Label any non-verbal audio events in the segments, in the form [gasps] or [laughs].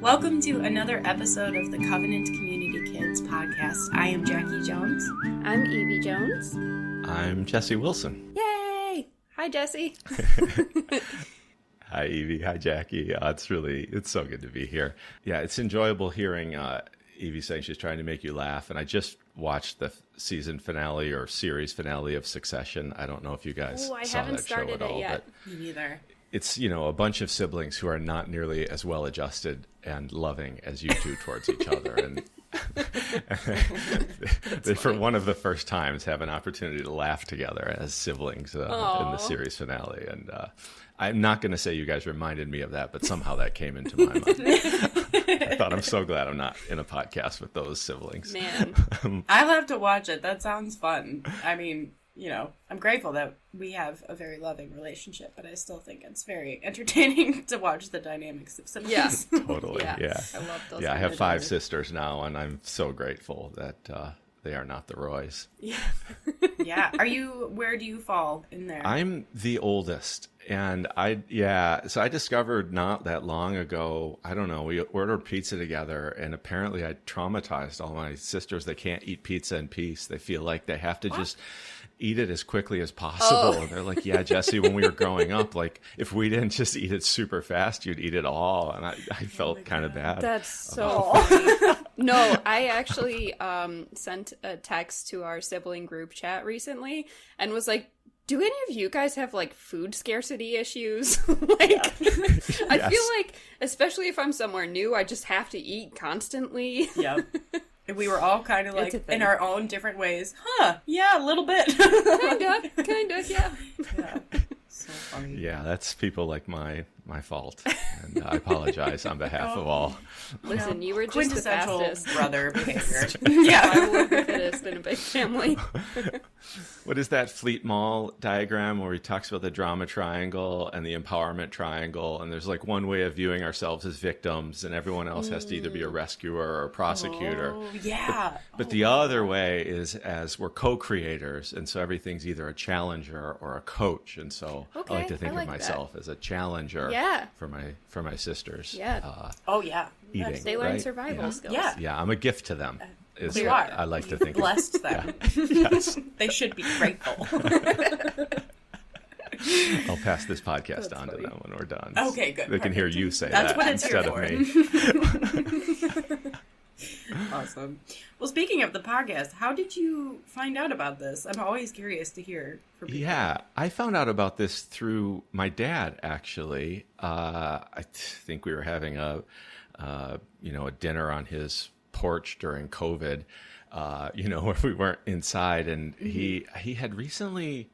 Welcome to another episode of the Covenant Community Kids podcast. I am Jackie Jones. I'm Evie Jones. I'm Jesse Wilson. Yay! Hi, Jesse. [laughs] Hi, Evie. Hi, Jackie. Uh, it's really, it's so good to be here. Yeah, it's enjoyable hearing uh, Evie saying she's trying to make you laugh. And I just watched the season finale or series finale of Succession. I don't know if you guys Ooh, I saw haven't that show started at it all, yet. but Me neither. it's you know a bunch of siblings who are not nearly as well adjusted and loving as you two towards each [laughs] other and they for one of the first times have an opportunity to laugh together as siblings uh, in the series finale and uh, i'm not going to say you guys reminded me of that but somehow that came into my mind [laughs] i thought i'm so glad i'm not in a podcast with those siblings Man, [laughs] I'll have to watch it. That sounds fun. I mean, you know, I'm grateful that we have a very loving relationship, but I still think it's very entertaining [laughs] to watch the dynamics of siblings. Yeah. totally Yeah. yeah I love those yeah i have five daughters. sisters now and i'm so grateful that uh, they are not the roys Yeah. yeah. Are you? Where do you fall in there? I'm the oldest. And I, yeah, so I discovered not that long ago, I don't know, we ordered pizza together, and apparently I traumatized all my sisters. They can't eat pizza in peace. They feel like they have to just eat it as quickly as possible. Oh. And they're like, yeah, Jesse, when we were growing up, like, if we didn't just eat it super fast, you'd eat it all. And I, I felt kind of bad. that's so. [laughs] No, I actually um, sent a text to our sibling group chat recently and was like, do any of you guys have like food scarcity issues? [laughs] like, [laughs] I Yes. feel like, especially if I'm somewhere new, I just have to eat constantly. Yep. [laughs] And we were all kind of like in our own different ways. Huh? Yeah, a little bit. kinda, kinda, yeah. yeah. So funny. yeah, that's people like my my fault. And I apologize on behalf of all. [laughs] Listen, you were just the Quintessential fastest. brother [laughs] behavior. [laughs] yeah. Survival of the fittest in a big family. What is that Fleet Mall diagram where he talks about the drama triangle and the empowerment triangle? And there's like one way of viewing ourselves as victims, and everyone else has to either be a mm. rescuer or a prosecutor. Oh, yeah. But the oh. other way is as we're co-creators, and so everything's either a challenger or a coach. And so I like to think like of that. myself as a challenger Yeah. For my for my sisters. Yeah. uh, Oh, yeah. eating. They learn right? survival Yeah. skills. Yeah. Yeah, I'm a gift to them. Is You what are. I like to You've think. of. blessed them. [laughs] Yes. They should be grateful. [laughs] I'll pass this podcast That's on funny. to them when we're done. Okay, good. They can hear you say That's that what it's here instead of me. [laughs] awesome. Well, speaking of the podcast, how did you find out about this? I'm always curious to hear from people. Yeah, I found out about this through my dad. Actually, uh, I think we were having a, uh, you know, a dinner on his porch during COVID. Uh, you know, [laughs] where we weren't inside, and he he had recently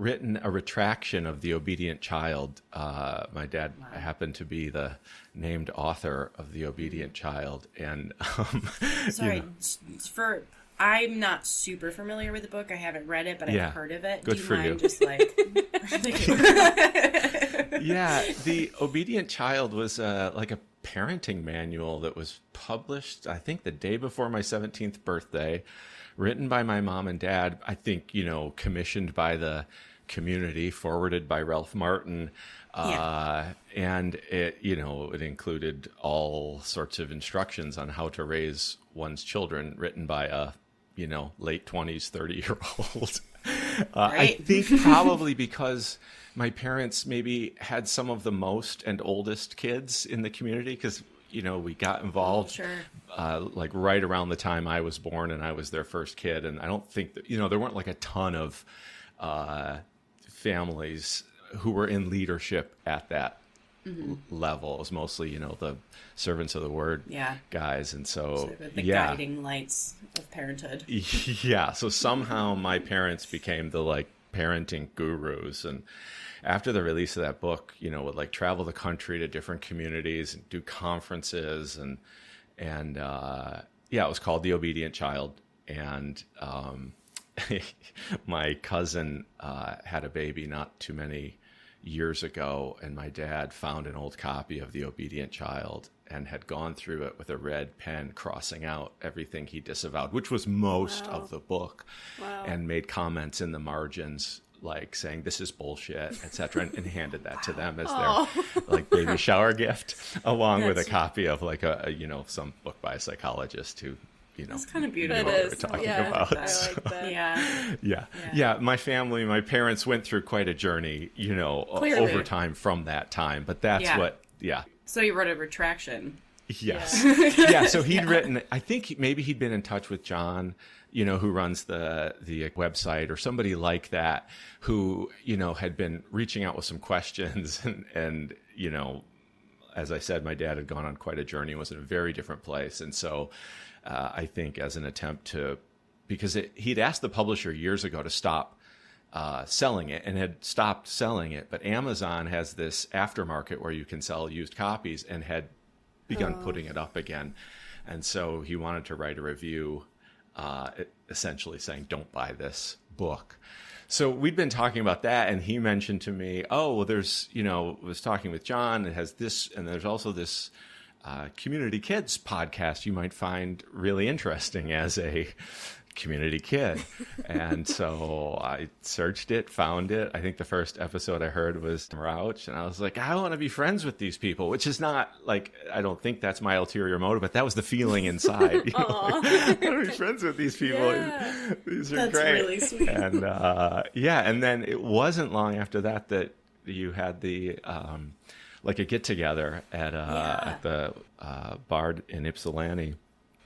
written a retraction of the obedient child. Uh, my dad happened to be the named author of the obedient child, and [laughs] um, you Sorry, know- for I'm not super familiar with the book. I haven't read it, but Yeah. I've heard of it. Good Do you for mind you. Just like, [laughs] [laughs] yeah, the obedient child was uh, like a parenting manual that was published, I think, the day before my 17th birthday, written by my mom and dad. I think, you know, commissioned by the community, forwarded by Ralph Martin. Uh, and it, you know, it included all sorts of instructions on how to raise one's children, written by a, you know, late 20s, 30 year old. [laughs] Uh, I think [laughs] probably because my parents maybe had some of the most and oldest kids in the community because you know we got involved Sure. uh, like right around the time I was born and I was their first kid and I don't think that you know there weren't like a ton of uh, families who were in leadership at that l- level. It was mostly you know the servants of the word Yeah. guys and so sort of the yeah guiding lights of parenthood. [laughs] yeah so somehow my parents became the like parenting gurus and after the release of that book you know would like travel the country to different communities and do conferences and and uh yeah it was called the obedient child and um [laughs] my cousin uh had a baby not too many years ago and my dad found an old copy of the obedient child and had gone through it with a red pen crossing out everything he disavowed which was most Wow. of the book Wow. and made comments in the margins like saying this is bullshit, etc., and, and handed that to them as their like baby shower gift, along with a copy of like a, a you know some book by a psychologist who you know That's kind of knew That beautiful. what is, we're talking yeah, about. I so- like that. Yeah. [laughs] yeah. Yeah. yeah, My family, my parents went through quite a journey, you know, Clearly. over time from that time. But that's Yeah. what, yeah, So you wrote a retraction. yes, yeah. [laughs] So he'd written. I think he- maybe he'd been in touch with John, you know, who runs the the website or somebody like that, who you know had been reaching out with some questions [laughs] and and you know as I said, my dad had gone on quite a journey, and was in a very different place. And so uh, I think as an attempt to, because it, he'd asked the publisher years ago to stop uh, selling it and had stopped selling it. But Amazon has this aftermarket where you can sell used copies and had begun putting it up again. And so he wanted to write a review, uh, essentially saying, don't buy this book. So we'd been talking about that, and he mentioned to me, "Oh, well, there's, you know, was talking with John. It has this, and there's also this uh, community kids podcast you might find really interesting as a community kid." and so I searched it, found it. I think the first episode I heard was Rouch, and I was like, "I want to be friends with these people," which is not like I don't think that's my ulterior motive, but that was the feeling inside. You know, like, [laughs] I want to be friends with these people. Yeah. These are That's great really sweet. and uh, yeah, and then it wasn't long after that that you had the um, like a get together at uh, Yeah. at the uh, bar in Ypsilanti.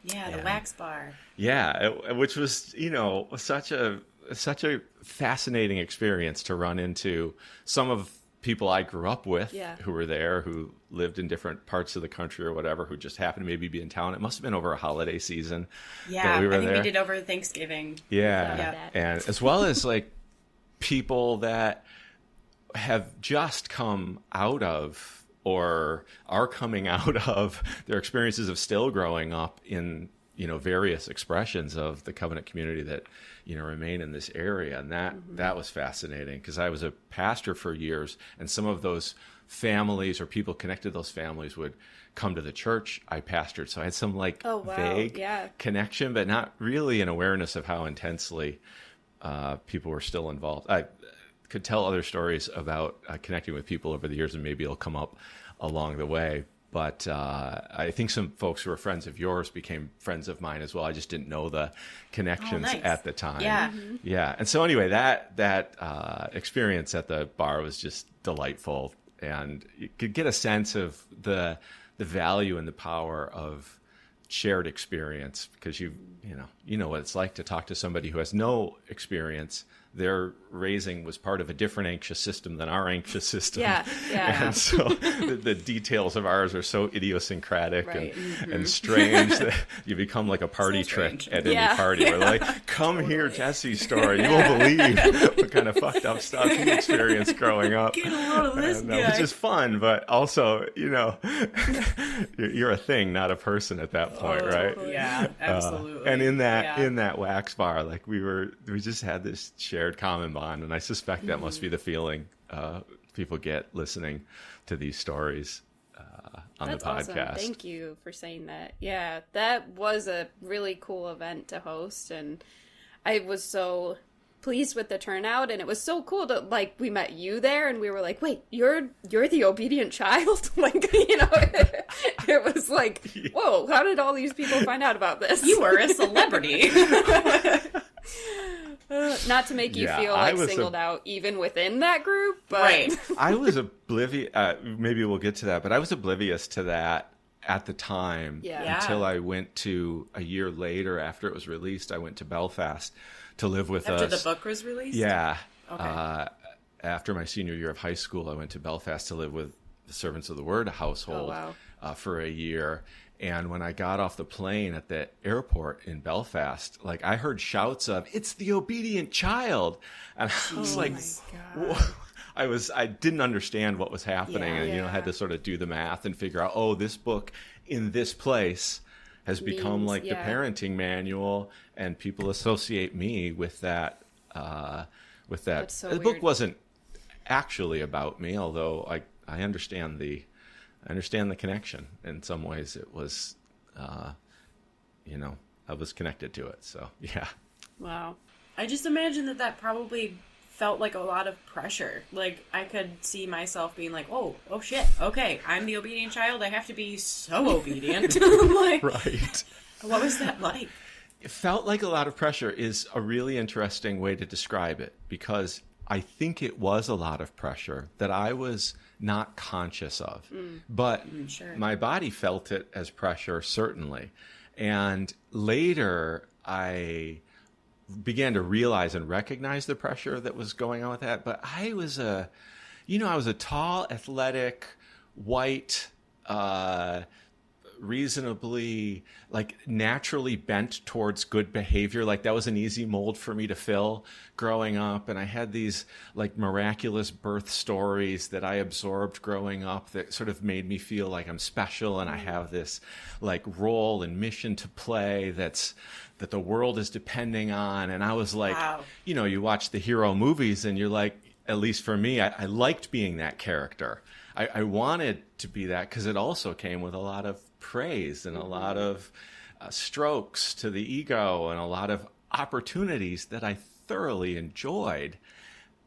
Yeah, the wax bar. Yeah, it- which was you know such a such a fascinating experience to run into some of people I grew up with Yeah. who were there who lived in different parts of the country or whatever who just happened to maybe be in town. It must have been over a holiday season. Yeah, we were I think there. we did over Thanksgiving. Yeah. Yeah. And as well as like people that have just come out of or are coming [laughs] out of their experiences of still growing up in you know various expressions of the covenant community that you know remain in this area and that that was fascinating because I was a pastor for years and some of those families or people connected to those families would come to the church I pastored so I had some like Oh, wow. vague Yeah. connection but not really an awareness of how intensely uh, people were still involved. I could tell other stories about uh, connecting with people over the years, and maybe it'll come up along the way. But uh, I think some folks who were friends of yours became friends of mine as well. I just didn't know the connections Oh, nice. at the time. Yeah. yeah. And so anyway, that that uh, experience at the bar was just delightful, and you could get a sense of the the value and the power of shared experience because you you know you know what it's like to talk to somebody who has no experience their raising was part of a different anxious system than our anxious system Yeah, [laughs] yeah. and so the, the details of ours are so idiosyncratic Right. Mm-hmm. and, and strange that [laughs] you become like a party So trick at any Yeah. party where they're like come hear jesse's story you won't believe [laughs] what kind of fucked up stuff he experienced growing up Get a load of this and, uh, guy. which is fun, but also, you know, you're, a thing, not a person at that point, right? Yeah, Uh, absolutely. and in that Yeah. in that wax bar, like we were, we just had this shared common bond, and I suspect that must be the feeling uh, people get listening to these stories uh, on That's the podcast. awesome. Thank you for saying that. Yeah, that was a really cool event to host, and I was so pleased with the turnout, and it was so cool to like we met you there, and we were like, "Wait, you're you're the obedient child?" [laughs] like you know, [laughs] it, was like, [laughs] "Whoa, how did all these people find out about this?" you were a celebrity. [laughs] Not to make you Yeah, feel like was a- singled out even within that group, but right. [laughs] I was oblivious. Uh, maybe we'll get to that, but I was oblivious to that at the time Yeah. Yeah. until I went to a year later after it was released. I went to Belfast to live with After us. the book was released? Yeah. Okay. Uh, after my senior year of high school, I went to Belfast to live with the Servants of the Word household Oh, wow. uh, for a year. And when I got off the plane at the airport in Belfast, like I heard shouts of "It's the obedient child," and I was Oh like. [laughs] I was I didn't understand what was happening, Yeah. and you know had to sort of do the math and figure out, oh, this book in this place has become like yeah. the parenting manual, and people associate me with that. Uh, with that, so the book wasn't actually about me, although I I understand the I understand the connection. In some ways, it was, uh, you know, I was connected to it. So [laughs] yeah, wow. I just imagine that that probably felt like a lot of pressure. Like I could see myself being like, "Oh, oh shit. Okay, I'm the obedient child. I have to be so [laughs] obedient." [laughs] like, right. what was that like? It felt like a lot of pressure is a really interesting way to describe it because I think it was a lot of pressure that I was not conscious of. But sure. my body felt it as pressure, certainly. And later, I began to realize and recognize the pressure that was going on with that. But I was a, you know, I was a tall, athletic, white, uh, reasonably like naturally bent towards good behavior. Like that was an easy mold for me to fill growing up. And i had these like miraculous birth stories that i absorbed growing up that sort of made me feel like i'm special and i have this like role and mission to play that's that the world is depending on. And i was like Wow. you know you watch the hero movies and you're like at least for me i, I liked being that character. I, I wanted to be that because it also came with a lot of praise and a lot of uh, strokes to the ego and a lot of opportunities that I thoroughly enjoyed.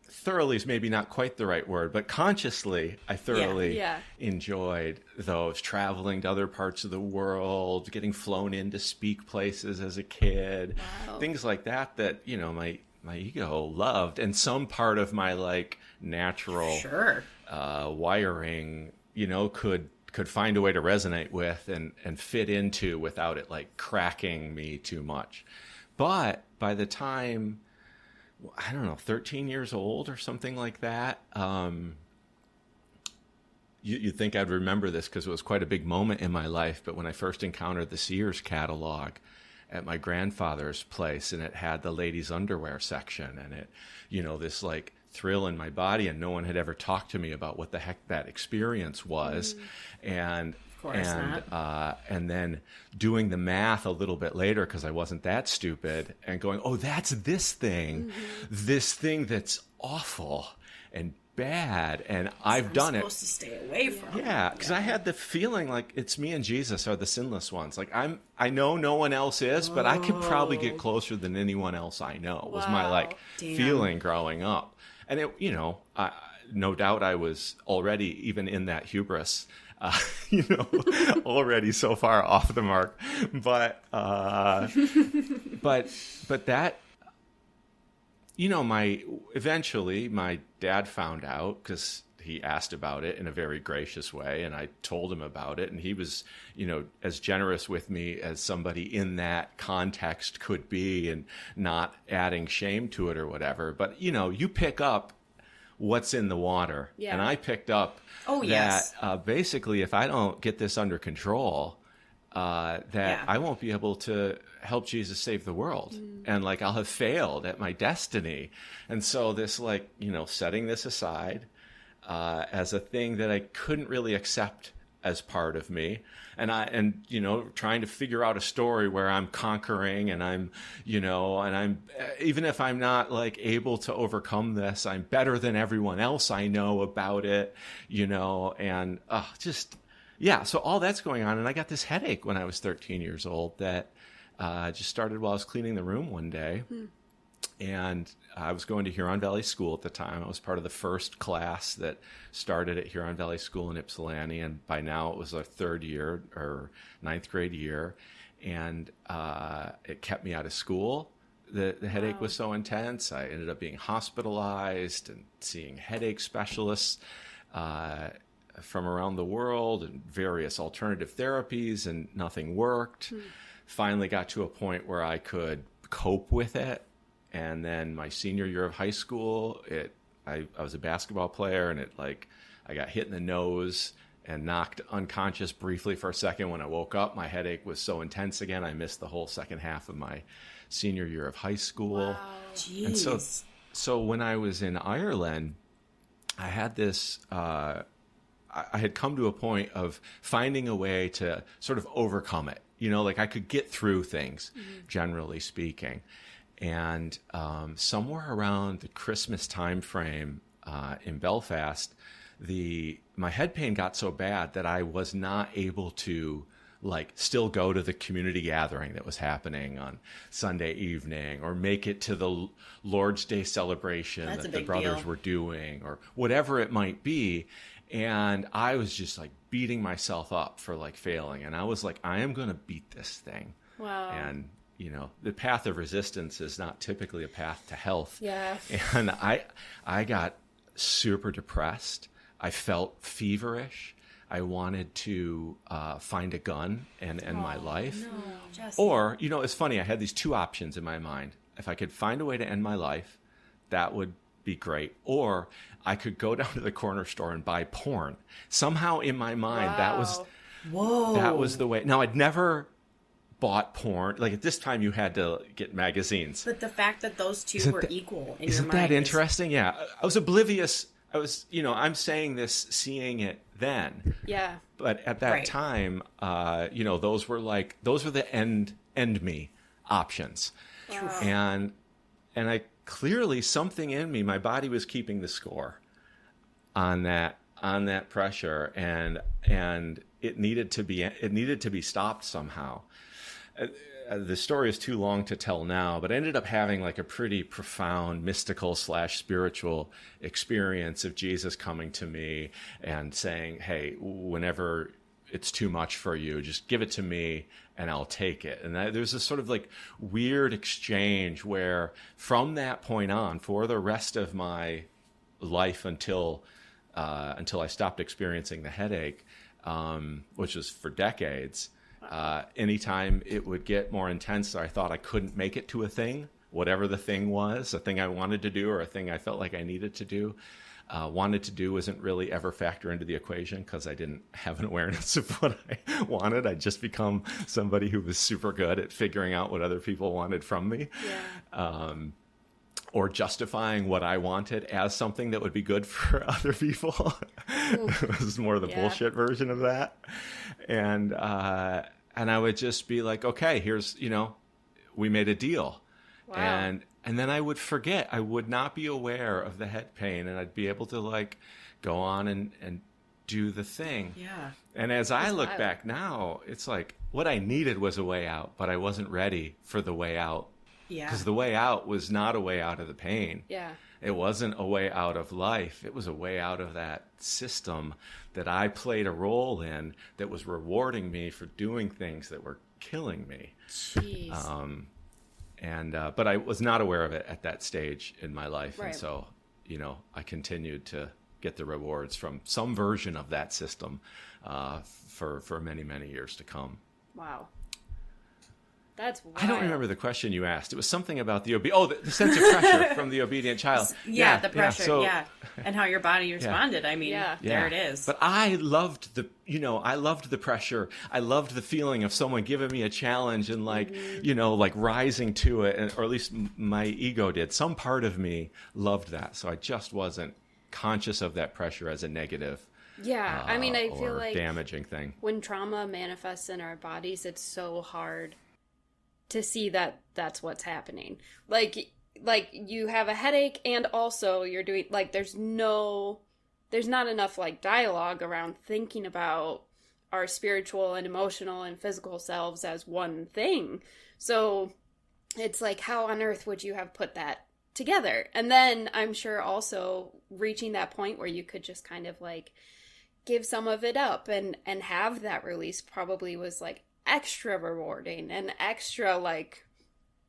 Thoroughly is maybe not quite the right word, but consciously, I thoroughly Yeah. enjoyed those traveling to other parts of the world, getting flown in to speak places as a kid, Wow. things like that. That you know, my my ego loved, and some part of my like natural Sure. uh, wiring, you know, could could find a way to resonate with and and fit into without it like cracking me too much. But by the time I don't know, 13 years old or something like that, um, you, you'd think I'd remember this because it was quite a big moment in my life. But when I first encountered the Sears catalog at my grandfather's place, and it had the ladies' underwear section, and it, you know, this like thrill in my body, and no one had ever talked to me about what the heck that experience was, and and uh, and then doing the math a little bit later because I wasn't that stupid, and going, oh, that's this thing, this thing that's awful and bad, and I've I'm done it. supposed to stay away from. Yeah, because I had the feeling like it's me and Jesus are the sinless ones. Like I'm, I know no one else is, but I could probably get closer than anyone else I know. Was my like Damn. feeling growing up, and it, you know, I, no doubt I was already even in that hubris. Uh, [laughs] you know, [laughs] already so far off the mark, but uh, but but that you know, my eventually my dad found out because he asked about it in a very gracious way, and I told him about it, and he was, you know, as generous with me as somebody in that context could be, and not adding shame to it or whatever. But you know, you pick up what's in the water, Yeah. and I picked up Oh, that yes. uh, basically, if I don't get this under control, uh, that Yeah. I won't be able to help Jesus save the world. And like I'll have failed at my destiny. And so this like, you know, setting this aside uh, as a thing that I couldn't really accept as part of me. And I and you know trying to figure out a story where I'm conquering and I'm you know and I'm even if I'm not like able to overcome this I'm better than everyone else I know about it you know and uh, just yeah, so all that's going on, and I got this headache when I was 13 years old that uh, just started while I was cleaning the room one day. And I was going to Huron Valley School at the time. I was part of the first class that started at Huron Valley School in Ypsilanti, and by now it was our third year or ninth grade year. And uh, it kept me out of school. The, the headache was so intense. I ended up being hospitalized and seeing headache specialists. Uh, from around the world and various alternative therapies, and nothing worked. Finally, got to a point where I could cope with it. And then my senior year of high school, it I, I was a basketball player, and it like I got hit in the nose and knocked unconscious briefly for a second. When I woke up, my headache was so intense again, I missed the whole second half of my senior year of high school. Jeez. And so, so when I was in Ireland, I had this. Uh, I I had come to a point of finding a way to sort of overcome it. You know, like I could get through things, generally speaking. And um, somewhere around the Christmas time frame uh, in Belfast, the my head pain got so bad that I was not able to like still go to the community gathering that was happening on Sunday evening or make it to the Lord's Day celebration That's that the brothers deal. were doing or whatever it might be. And I was just like beating myself up for like failing. And I was like, I am going to beat this thing. Wow. And, you know, the path of resistance is not typically a path to health. Yeah. And I, I got super depressed. I felt feverish. I wanted to uh, find a gun and end my life. No, Jesse. Or, you know, it's funny, I had these two options in my mind. If I could find a way to end my life, that would be great. Or I could go [laughs] down to the corner store and buy porn. Somehow in my mind, that was Whoa. that was the way. Now, I'd never bought porn. Like at this time, you had to get magazines. But the fact that those 2 Isn't were that- equal in Isn't your that mind is- interesting? Yeah. I was oblivious. I was, you know, I'm saying this, seeing it then Yeah. but at that Right. time, uh, you know, those were like those were the end end me options, True. and and I clearly something in me, my body was keeping the score on that on that pressure, and and it needed to be it needed to be stopped somehow. Uh, the story is too long to tell now, but I ended up having like a pretty profound mystical slash spiritual experience of Jesus coming to me and saying, "Hey, whenever it's too much for you, just give it to me and I'll take it." And there's this sort of like weird exchange where, from that point on, for the rest of my life until uh, until I stopped experiencing the headache, um, which was for decades. Uh, anytime it would get more intense, I thought I couldn't make it to a thing, whatever the thing was, a thing I wanted to do or a thing I felt like I needed to do. Uh, wanted to do wasn't really ever factor into the equation because I didn't have an awareness [laughs] of what I wanted. I'd just become somebody who was super good at figuring out what other people wanted from me Yeah. or justifying what I wanted as something that would be good [laughs] for other people. [laughs] it was more the Yeah. bullshit version of that. And uh, and I would just be like, okay, here's you know, we made a deal, Wow. and and then I would forget. I would not be aware of the head pain, and I'd be able to like go on and and do the thing. Yeah. And as I look wild. back now, it's like what I needed was a way out, but I wasn't ready for the way out Yeah. because the way out was not a way out of the pain. Yeah. It wasn't a way out of life. It was a way out of that system that I played a role in that was rewarding me for doing things that were killing me. Jeez. Um, and uh, but I was not aware of it at that stage in my life, Right. and so you know I continued to get the rewards from some version of that system uh, for for many many years to come. wow. That's wild. I don't remember the question you asked. It was something about the obe- oh the, the sense of pressure [laughs] from the obedient child. yeah, the pressure. so- yeah. And how your body [laughs] responded. I mean, Yeah. there it is. But I loved the, you know, I loved the pressure. I loved the feeling of someone giving me a challenge and like, Mm-hmm. you know, like rising to it, and, or at least my ego did. Some part of me loved that, so I just wasn't conscious of that pressure as a negative. Yeah. I mean, uh, I feel like damaging thing. when trauma manifests in our bodies, it's so hard to see that that's what's happening. Like like you have a headache and also you're doing like there's no there's not enough like dialogue around thinking about our spiritual and emotional and physical selves as one thing. So it's like how on earth would you have put that together? And then I'm sure also reaching that point where you could just kind of like give some of it up and and have that release probably was like extra rewarding and extra like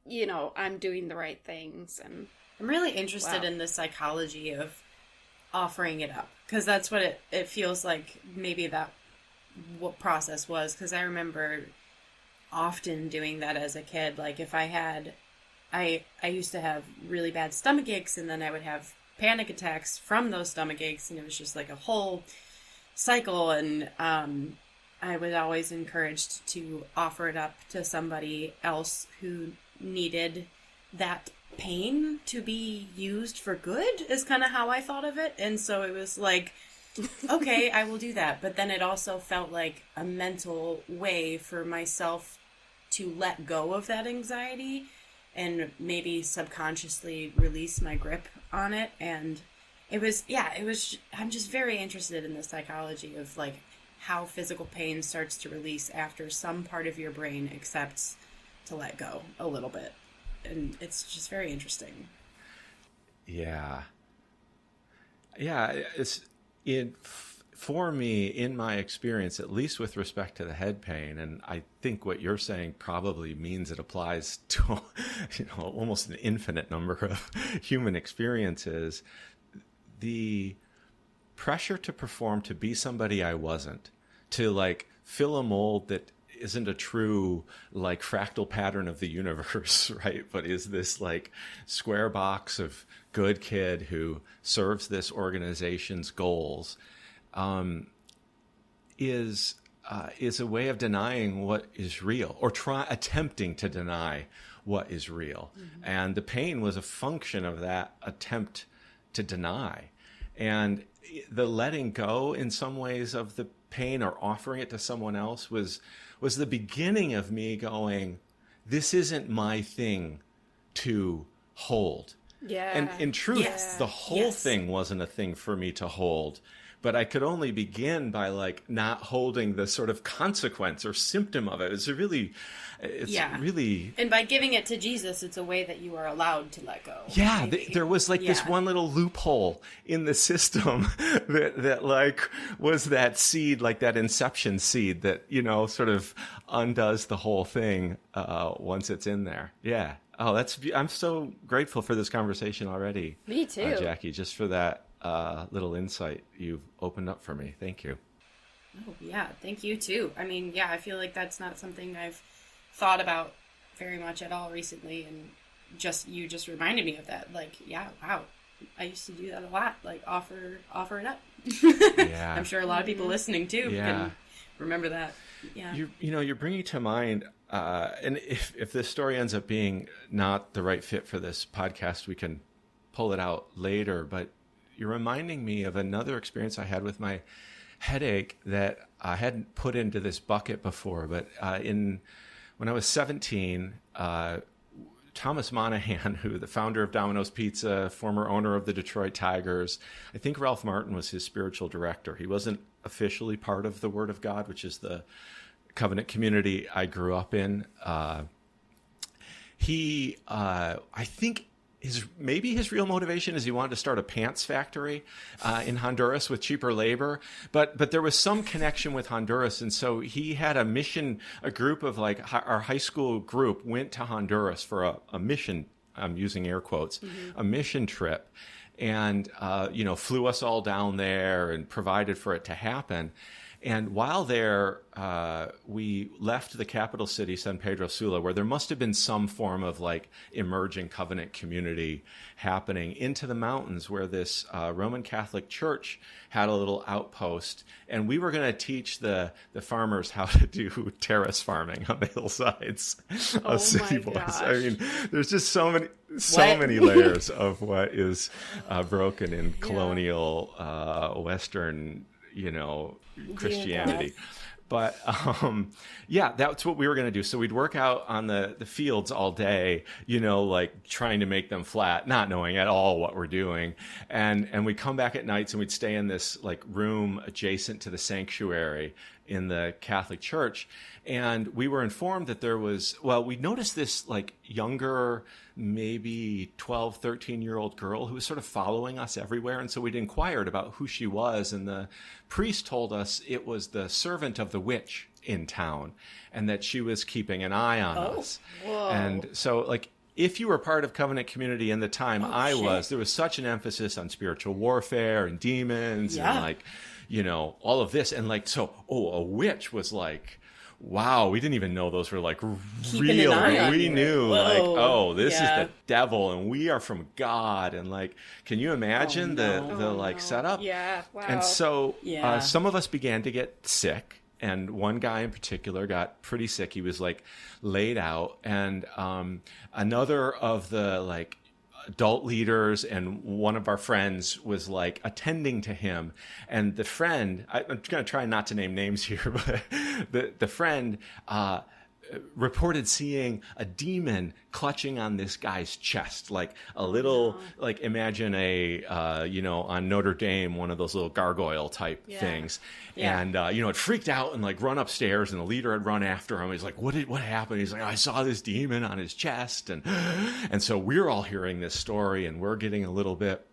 you know i'm doing the right things and I'm really interested Wow. in the psychology of offering it up because that's what it, it feels like. Maybe that what process was because I remember often doing that as a kid. Like if I had, I I used to have really bad stomach aches and then I would have panic attacks from those stomach aches and it was just like a whole cycle and um, I was always encouraged to offer it up to somebody else who needed that pain to be used for good is kind of how I thought of it. And so it was like, [laughs] okay, I will do that. But then it also felt like a mental way for myself to let go of that anxiety and maybe subconsciously release my grip on it. And it was, yeah, it was, I'm just very interested in the psychology of like how physical pain starts to release after some part of your brain accepts to let go a little bit. And it's just very interesting. Yeah. Yeah, it's it for me in my experience at least with respect to the head pain and I think what you're saying probably means it applies [laughs] to you know almost an infinite number of [laughs] human experiences the pressure to perform to be somebody I wasn't to like fill a mold that isn't a true like fractal pattern of the [laughs] universe, right? But is this like square box of good kid who serves this organization's goals um, is uh, is a way of denying what is real or try attempting to deny what is real, mm-hmm. and the pain was a function of that attempt to deny, and the letting go in some ways of the pain or offering it to someone else was was the beginning of me going this isn't my thing to hold yeah and in truth yes. the whole yes. thing wasn't a thing for me to hold but I could only begin by like not holding the sort of consequence or symptom of it. It's really, it's yeah. really, and by giving it to Jesus, it's a way that you are allowed to let go. Yeah, th- there was like yeah. this one little loophole in the system [laughs] that that like was that seed, like that inception seed that you know sort of undoes the whole thing uh, once it's in there. Yeah. Oh, that's I'm so grateful for this conversation already. Me too, uh, Jackie. Just for that uh, little insight you've opened up for me. Thank you. Oh, yeah, thank you too. I mean, yeah, I feel like that's not something I've thought about very much at all recently, and just you just reminded me of that. Like, yeah, wow, I used to do that a lot. Like, offer offer it up. [laughs] yeah, I'm sure a lot of people listening too yeah. can remember that. Yeah, you you know you're bringing to mind. Uh, and if, if this story ends up being not the right fit for this podcast, we can pull it out later. But you're reminding me of another experience I had with my headache that I hadn't put into this bucket before. But uh, in when I was 17, uh, Thomas Monaghan, [laughs] who the founder of Domino's Pizza, former owner of the Detroit Tigers, I think Ralph Martin was his spiritual director. He wasn't officially part of the Word of God, which is the covenant community I grew up in. Uh, he, uh, I think his maybe his real motivation is he wanted to start a pants factory uh, in Honduras with cheaper labor, but but there was some connection with Honduras, and so he had a mission. A group of like our high school group went to Honduras for a, a mission. I'm using air quotes, mm-hmm. a mission trip, and uh, you know flew us all down there and provided for it to happen. And while there, uh, we left the capital city, San Pedro Sula, where there must have been some form of like emerging covenant community happening, into the mountains where this uh, Roman Catholic church had a little outpost. And we were going to teach the, the farmers how to do terrace farming on the hillsides of oh City Boys. [laughs] I mean, there's just so many, so what? many [laughs] layers of what is uh, broken in colonial uh, Western you know Christianity. But um, yeah, that's what we were going to do. So we'd work out on the, the fields all day, you know, like trying to make them flat, not knowing at all what we're doing. And, and we'd come back at nights and we'd stay in this like room adjacent to the sanctuary in the Catholic Church. And we were informed that there was, well, we noticed this like younger, maybe 12, 13 year old girl who was sort of following us everywhere. And so we'd inquired about who she was. And the priest told us it was the servant of the witch in town and that she was keeping an eye on oh, us. Whoa. And so, like, if you were part of covenant community in the time oh, I shit. was, there was such an emphasis on spiritual warfare and demons yeah. and like you know, all of this. And like, so, oh, a witch was like, wow, we didn't even know those were like Keeping real. We knew Whoa. like, oh, this yeah. is the devil and we are from God. And like, can you imagine oh, no. the, the oh, like no. setup? Yeah. Wow. And so uh, yeah. uh, some of us began to get sick. And one guy in particular got pretty sick. He was like laid out. And um, another of the like adult leaders and one of our friends was like attending to him. And the friend I, am going to try not to name names [laughs] here but the, the friend uh, reported seeing a demon clutching on this guy's chest, like a little, like imagine a, uh, you know, on Notre Dame, one of those little gargoyle type Yeah. things. Yeah. And, uh, you know, it freaked out and like run upstairs and the leader had run after him. He's like, what did, what happened? He's like, I saw this demon on his chest. And, [gasps] and so we're all hearing this story and we're getting a little bit,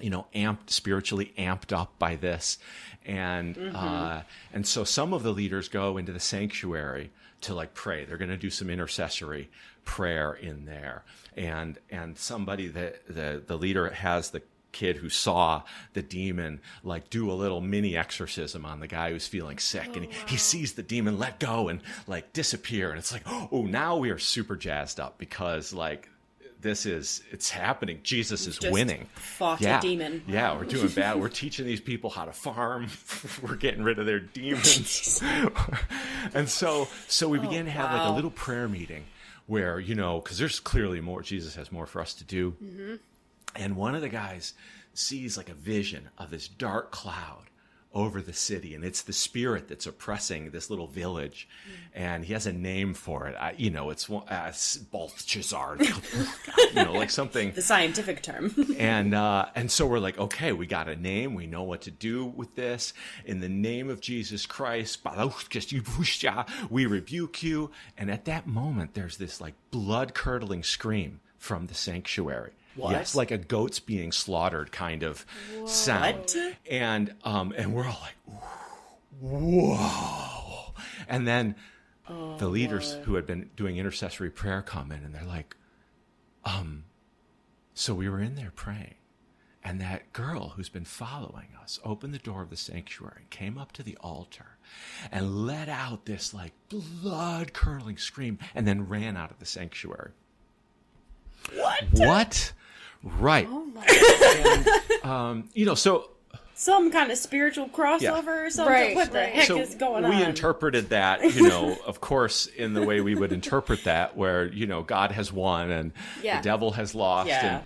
you know, amped, spiritually amped up by this. And, uh, and so some of the leaders go into the sanctuary to like pray. They're going to do some intercessory prayer in there. And, and somebody that the, the leader has the kid who saw the demon like do a little mini exorcism on the guy who's feeling sick and he, oh, he sees the demon let go and like disappear and it's like oh now we are super jazzed up because like this is it's happening. Jesus is winning. fought yeah. a demon. yeah we're doing [laughs] bad. We're teaching these people how to farm. [laughs] We're getting rid of their demons. [laughs] And so so we began to have like a oh, little prayer meeting where you know because there's clearly more jesus has more for us to do. Mm-hmm. And one of the guys sees like a vision of this dark cloud over the city and it's the spirit that's oppressing this little village and he has a name for it I, you know it's uh, Balthazar [laughs] you know like something The scientific term. [laughs] and uh, and so we're like, okay, we got a name. We know what to do with this. In the name of Jesus Christ, we rebuke you. And at that moment, there's this like blood curdling scream from the sanctuary. What? Yes, like a goat's being slaughtered kind of sound. And um, and we're all like, whoa. And then the leaders who had been doing intercessory prayer come in, and they're like, um, so we were in there praying, and that girl who's been following us opened the door of the sanctuary, and came up to the altar, and let out this like blood curdling scream, and then ran out of the sanctuary. what? What? Right. Oh my Um, you know, so Some kind of spiritual crossover or something? Right, what the right. heck so is going we on? We interpreted that, you [laughs] know, of course, in the way we would interpret that, where you know God has won and Yeah. the devil has lost, Yeah. and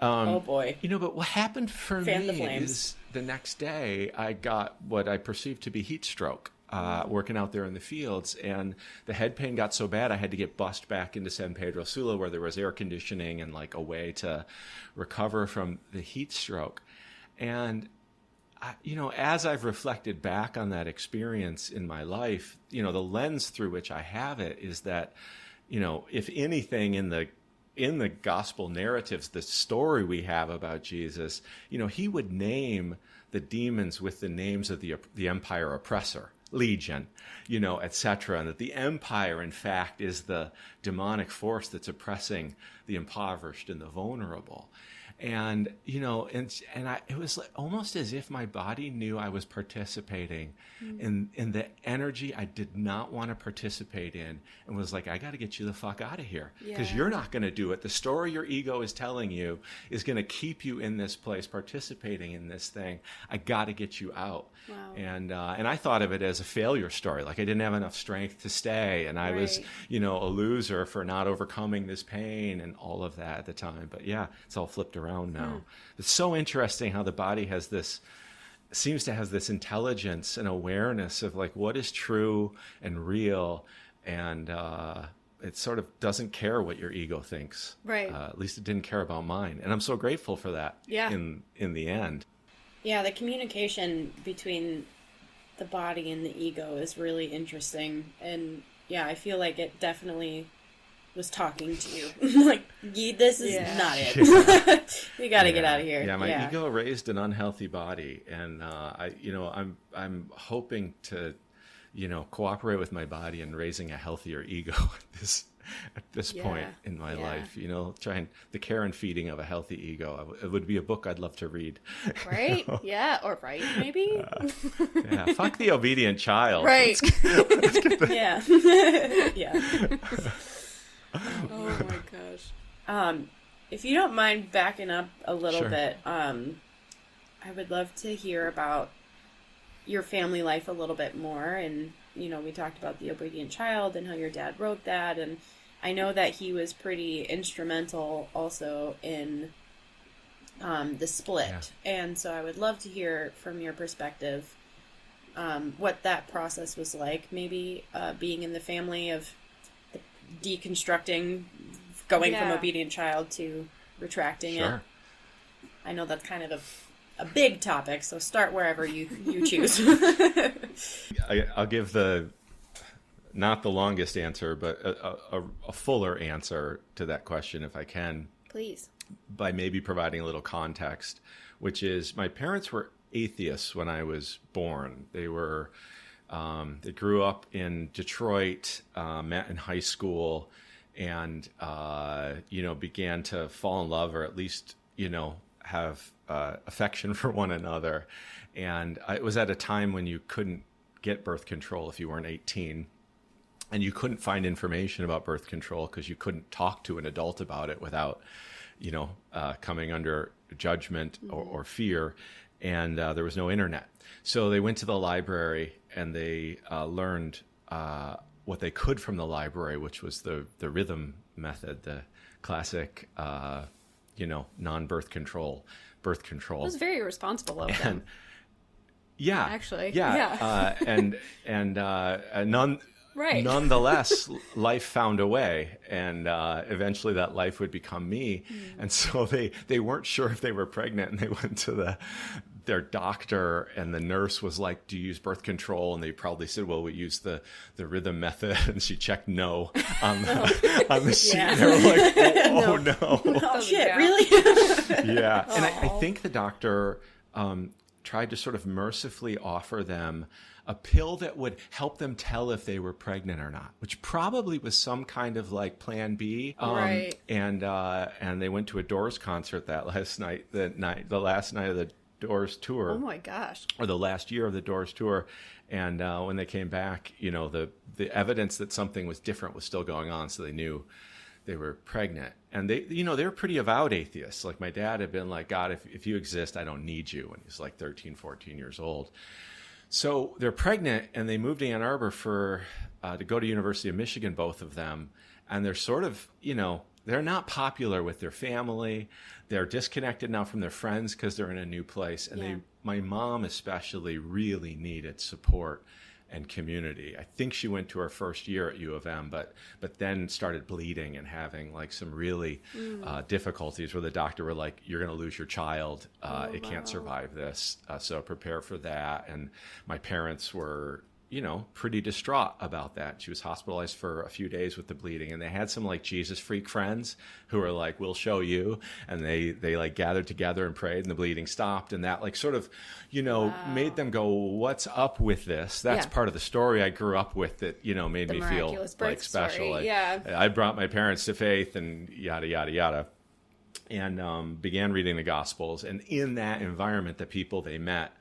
um, oh boy. You know, but what happened for Fan me flames. is the next day I got what I perceived to be heat stroke. Uh, working out there in the fields, and the head pain got so bad I had to get bussed back into San Pedro Sula, where there was air conditioning and like a way to recover from the heat stroke. And I, you know, as I've reflected back on that experience in my life, you know, the lens through which I have it is that, you know, if anything in the in the gospel narratives, the story we have about Jesus, you know, he would name the demons with the names of the the empire oppressor, legion, you know, etc., and that the empire, in fact, is the demonic force that's oppressing the impoverished and the vulnerable and you know and and I it was like, almost as if my body knew I was participating in in the energy I did not want to participate in and was like I got to get you the fuck out of here because Yeah. you're not going to do it. The story your ego is telling you is going to keep you in this place participating in this thing. I got to get you out. Wow. and uh, and I thought of it as a failure story. Like I didn't have enough strength to stay and I was you know, a loser for not overcoming this pain and all of that at the time. But yeah, it's all flipped around now. It's so interesting how the body has this seems to have this intelligence and awareness of like what is true and real and uh it sort of doesn't care what your ego thinks. Right. Uh, at least it didn't care about mine. And I'm so grateful for that Yeah. in in the end. Yeah, the communication between the body and the ego is really interesting. And yeah, I feel like it definitely was talking to you. [laughs] like, this is Yeah. not it. [laughs] you got to get out of here. Yeah, my ego raised an unhealthy body, and uh, I, you know, I'm I'm hoping to, you know, cooperate with my body in raising a healthier ego [laughs] at this at this Yeah. point in my Yeah. life. You know, trying the care and feeding of a healthy ego. It would be a book I'd love to read. Right? Yeah, or right, maybe? yeah, fuck the obedient child. right. Yeah. yeah. Oh my [laughs] gosh. Um, if you don't mind backing up a little Sure. bit, um, I would love to hear about your family life a little bit more. And, you know, we talked about the obedient child and how your dad wrote that. And I know that he was pretty instrumental also in um, the split. And so I would love to hear from your perspective um, what that process was like. Maybe uh, being in the family of deconstructing, going from obedient child to retracting it. I know that's kind of a, a big topic, so start wherever you, you [laughs] choose. I, I'll give the not the longest answer, but a, a, a fuller answer to that question if I can. Please. by maybe providing a little context, which is my parents were atheists when I was born. They were um, they grew up in Detroit, uh, met in high school, and uh, you know began to fall in love, or at least you know have uh, affection [laughs] for one another. And it was at a time when you couldn't get birth control if you weren't 18 and you couldn't find information about birth control because you couldn't talk to an adult about it without, you know, uh, coming under judgment or, or fear. And uh, there was no internet, so they went to the library and they uh, learned uh, what they could from the library, which was the the rhythm method, the classic, uh, you know, non-birth control, birth control. It was very responsible of them. yeah, Actually, yeah, yeah. Uh, and and uh, uh, none. Right. Nonetheless, [laughs] life found a way, and uh, eventually that life would become me. Hmm. And so they they weren't sure if they were pregnant, and they [laughs] went to the their doctor, and the nurse was like, "Do you use birth control?" And they probably said, "Well, we use the the rhythm method." [laughs] And she checked no on the on the sheet. Yeah. They were like, "Oh, oh no." oh Doesn't shit, count. really? yeah and I, I think the doctor um, tried to sort of mercifully offer them a pill that would help them tell if they were pregnant or not which probably was some kind of like plan b um, Right. and uh, and they went to a doors concert that last night the night the last night of the doors tour oh my gosh. or the last year of the Doors tour, and uh, when they came back, you know the the evidence that something was different was still going on, so they knew they were pregnant. And they, you know, they were pretty avowed atheists. Like my dad had been like, God, if if you exist, I don't need you. When he's like 13, 14 years old. So they're pregnant, and they moved to Ann Arbor for uh, to go to University of Michigan, both of them, and they're sort of, you know, they're not popular with their family. They're disconnected now from their friends because they're in a new place, and Yeah. they, my mom especially, really needed support and community. I think she went to her first year at U of M, but but then started bleeding and having like some really uh, difficulties where the doctor were like, "You're going to lose your child. Uh, Oh, it can't survive this. Uh, so prepare for that." And my parents were. You know, pretty distraught about that. She was hospitalized for a few days with the bleeding, and they had some like Jesus freak friends who were like, "We'll show you," and they they like gathered together and prayed, and the bleeding stopped, and that like sort of, you know, made them go, "What's up with this?" That's Yeah. part of the story I grew up with that you know made The me feel like special. yeah. I brought my parents to faith, and yada yada yada, and um, began reading the Gospels. And in that environment, the people they met,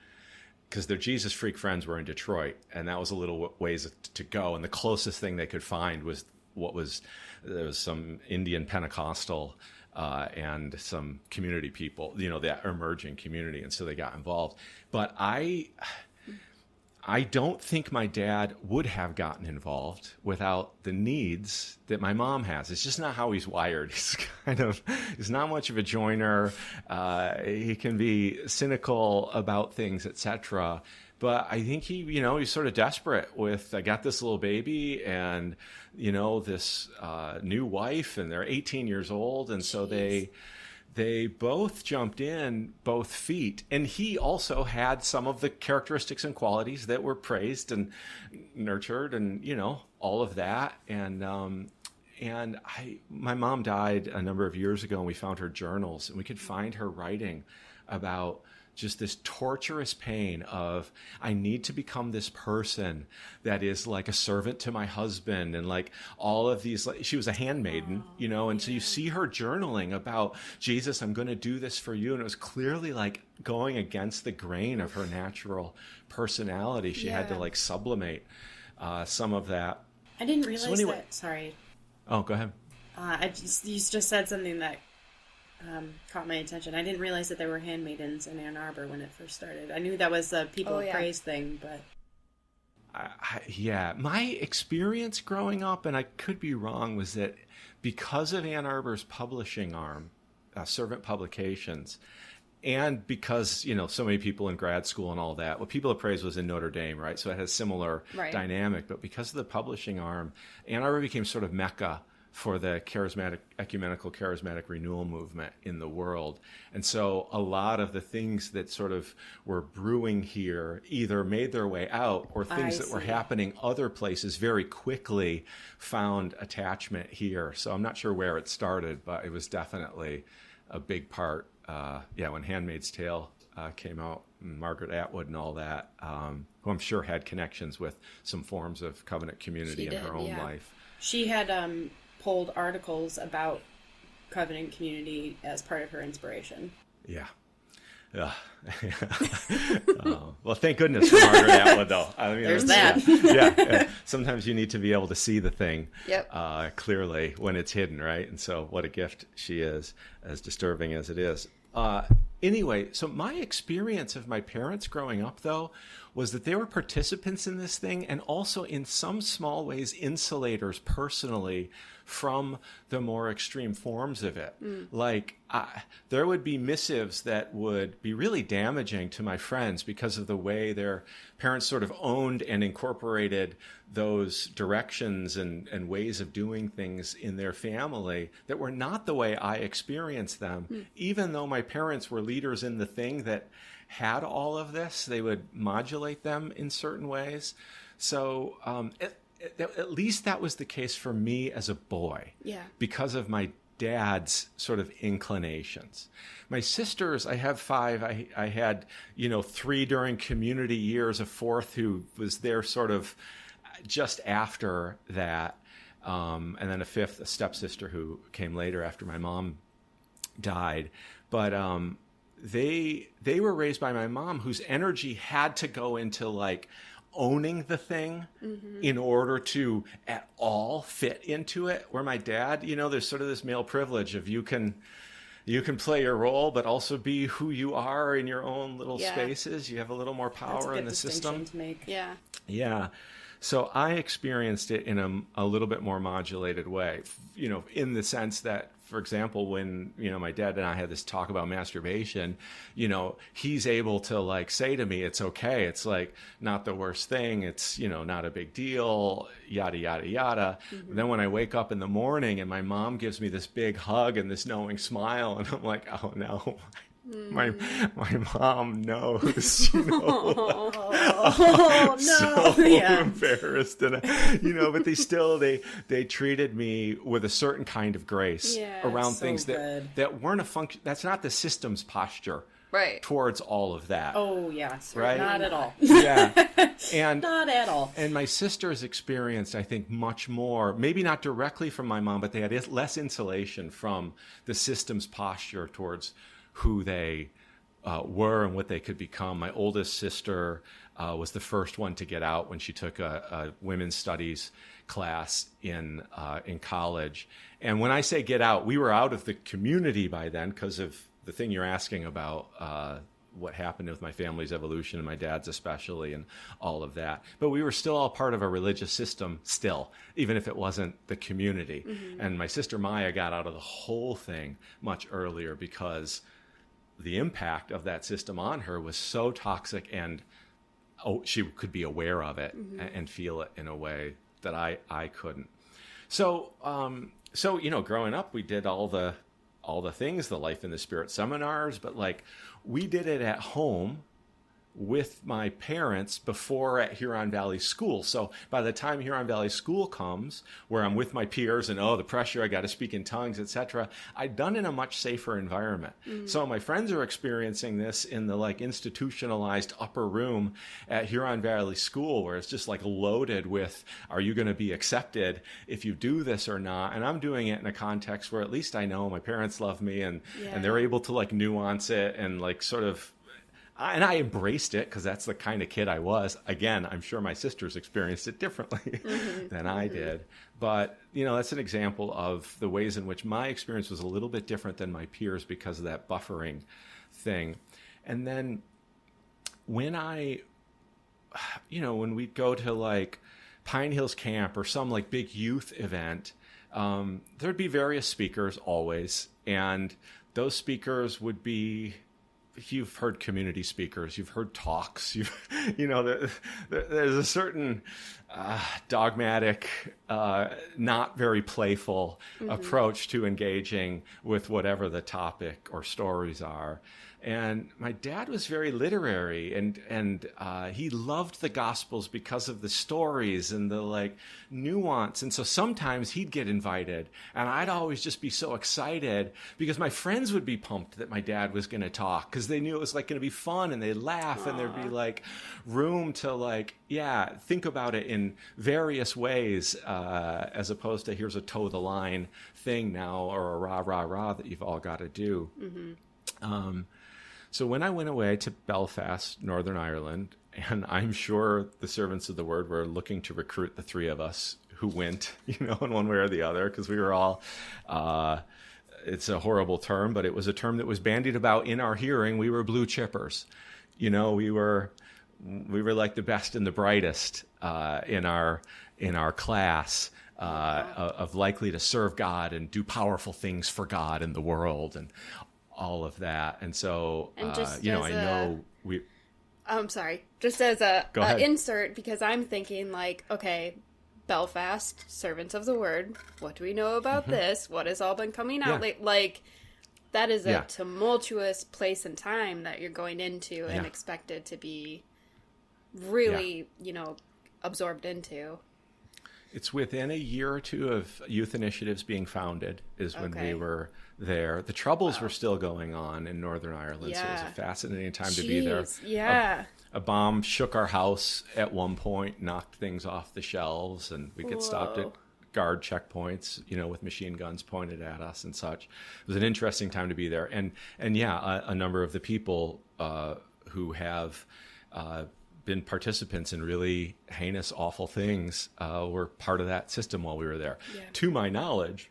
because their Jesus freak friends were in Detroit, and that was a little ways to go. And the closest thing they could find was what was there was some Indian Pentecostal. Uh, and some community people, you know, that emerging community, and so they got involved. But I, I don't think my dad would have gotten involved without the needs that my mom has. It's just not how he's wired. [laughs] He's kind of, he's not much of a joiner. Uh, he can be cynical about things, etc. But I think he, you know, he's sort of desperate with, I got this little baby and, you know, this uh, new wife, and they're 18 years old. And so they, they both jumped in both feet and he also had some of the characteristics and qualities that were praised and nurtured and you know all of that. And um and i my mom died a number of years ago and we found her journals and we could find her writing about just this torturous pain of I need to become this person that is like a servant to my husband and like all of these like she was a handmaiden, you know, and so you see her journaling about Jesus, I'm going to do this for you and it was clearly like going against the grain of her natural personality. She had to like sublimate uh, some of that. I didn't realize anyway- that. Sorry. Oh, go ahead. Uh, I just, you just said something that um, caught my attention. I didn't realize that there were handmaidens in Ann Arbor when it first started. I knew that was a people Oh, of yeah. praise thing, but I, I, yeah, my experience growing up, and I could be wrong, was that because of Ann Arbor's publishing arm, uh, Servant Publications, and because you know so many people in grad school and all that what People of Praise was in notre dame right so it has similar Right. dynamic but because of the publishing arm ann arbor became sort of mecca for the charismatic ecumenical charismatic renewal movement in the world. And so a lot of the things that sort of were brewing here either made their way out or things I that were happening other places very quickly found attachment here. So i'm not sure where it started but it was definitely a big part uh, yeah when handmaid's tale uh, came out and margaret atwood and all that um, who i'm sure had connections with some forms of covenant community in her own yeah. life. She had um, pulled articles about Covenant community as part of her inspiration. Yeah. Yeah. Oh, [laughs] well, thank goodness for Margaret Atwood, though. I mean, There's that. Yeah, yeah. Sometimes you need to be able to see the thing Yep. uh, clearly when it's hidden, right? And so, what a gift she is, as disturbing as it is. Uh, anyway, so my experience of my parents growing up, though, was that they were participants in this thing and also, in some small ways, insulators personally from the more extreme forms of it. Like, I, there would be missives that would be really damaging to my friends because of the way their parents sort of owned and incorporated those directions and, and ways of doing things in their family that were not the way I experienced them. Even though my parents were leaders in the thing that had all of this, they would modulate them in certain ways. So, um, at, at, least that was the case for me as a boy Yeah. because of my dad's sort of inclinations. My sisters, I have five. I, I had, you know, three during community years, a fourth who was there sort of just after that, um, and then a fifth, a stepsister who came later after my mom died. But um, they they were raised by my mom, whose energy had to go into like owning the thing mm-hmm. in order to at all fit into it. Where my dad, you know, there's sort of this male privilege of you can you can play your role, but also be who you are in your own little Yeah. spaces. You have a little more That's a power good in the system. to make. Yeah. Yeah. So I experienced it in a, a little bit more modulated way, you know, in the sense that, for example, when, you know, my dad and I had this talk about masturbation, you know, he's able to like say to me, it's okay. It's like not the worst thing. It's, you know, not a big deal, yada, yada, yada. Mm-hmm. Then when I wake up in the morning and my mom gives me this big hug and this knowing smile, [laughs] and I'm like, oh no. My mm. [laughs] my mom knows, [laughs] you know, Oh [laughs] no! so yeah. embarrassed and you know but they still they they treated me with a certain kind of grace Yeah, around so things that good. that weren't a function that's not the system's posture Right. towards all of that Oh yes Right? Not at all. yeah and Not at all. and my sisters experienced, I think, much more, maybe not directly from my mom, but they had less insulation from the system's posture towards who they uh, were and what they could become. My oldest sister uh, was the first one to get out when she took a, a women's studies class in uh, in college. And when I say get out, we were out of the community by then because of the thing you're asking about. Uh, what happened with my family's evolution and my dad's especially and all of that but we were still all part of a religious system still even if it wasn't the community and my sister maya got out of the whole thing much earlier because the impact of that system on her was so toxic and oh, she could be aware of it a- and feel it in a way that I, I couldn't. So, um, so you know, growing up, we did all the all the things, the life in the spirit seminars, but like we did it at home with my parents before at Huron Valley School. So by the time Huron Valley School comes, where I'm with my peers and oh the pressure, I got to speak in tongues, etc., I'd done in a much safer environment. Mm. So my friends are experiencing this in the like institutionalized upper room at Huron Valley School, where it's just like loaded with are you going to be accepted if you do this or not? And I'm doing it in a context where at least I know my parents love me and and they're able to like nuance it and like sort of and I embraced it because that's the kind of kid I was. Again, I'm sure my sisters experienced it differently [laughs] than I did. But, you know, that's an example of the ways in which my experience was a little bit different than my peers because of that buffering thing. And then when I, you know, when we'd go to like Pine Hills Camp or some like big youth event, um, there'd be various speakers always. And those speakers would be you've heard community speakers, you've heard talks, [laughs] you you know, there, there's a certain uh, dogmatic, uh, not very playful mm-hmm. approach to engaging with whatever the topic or stories are. And my dad was very literary, and and uh, he loved the Gospels because of the stories and the like nuance. And so sometimes he'd get invited, and I'd always just be so excited because my friends would be pumped that my dad was going to talk because they knew it was like going to be fun, and they'd laugh, Aww. and there'd be like room to like yeah think about it in various ways uh, as opposed to here's a toe the line thing now or a rah rah rah that you've all got to do. Mm-hmm. Um, so when I went away to Belfast, Northern Ireland, and I'm sure the servants of the word were looking to recruit the three of us who went, [laughs] you know, in one way or the other, because we were all. Uh, it's a horrible term, but it was a term that was bandied about in our hearing. We were blue chippers, you know. We were we were like the best and the brightest uh, in our in our class. Uh, of likely to serve God and do powerful things for God in the world, and all of that. And so, and uh, you know, I know we. I'm sorry. Just as a, a insert, because I'm thinking like, okay, Belfast, servants of the word. What do we know about mm-hmm. this? What has all been coming out? Yeah. Like, like that is a yeah. tumultuous place and time that you're going into and yeah. expected to be really, you know, absorbed into. It's within a year or two of youth initiatives being founded is when okay. we were there. The troubles wow. were still going on in Northern Ireland, yeah. so it was a fascinating time Jeez. to be there. Yeah. A, a, bomb shook our house at one point, knocked things off the shelves, and we get stopped at guard checkpoints, you know, with machine guns pointed at us and such. It was an interesting time to be there, and and yeah, a, a number of the people uh, who have. Uh, been participants in really heinous, awful things uh, were part of that system while we were there. Yeah. To my knowledge,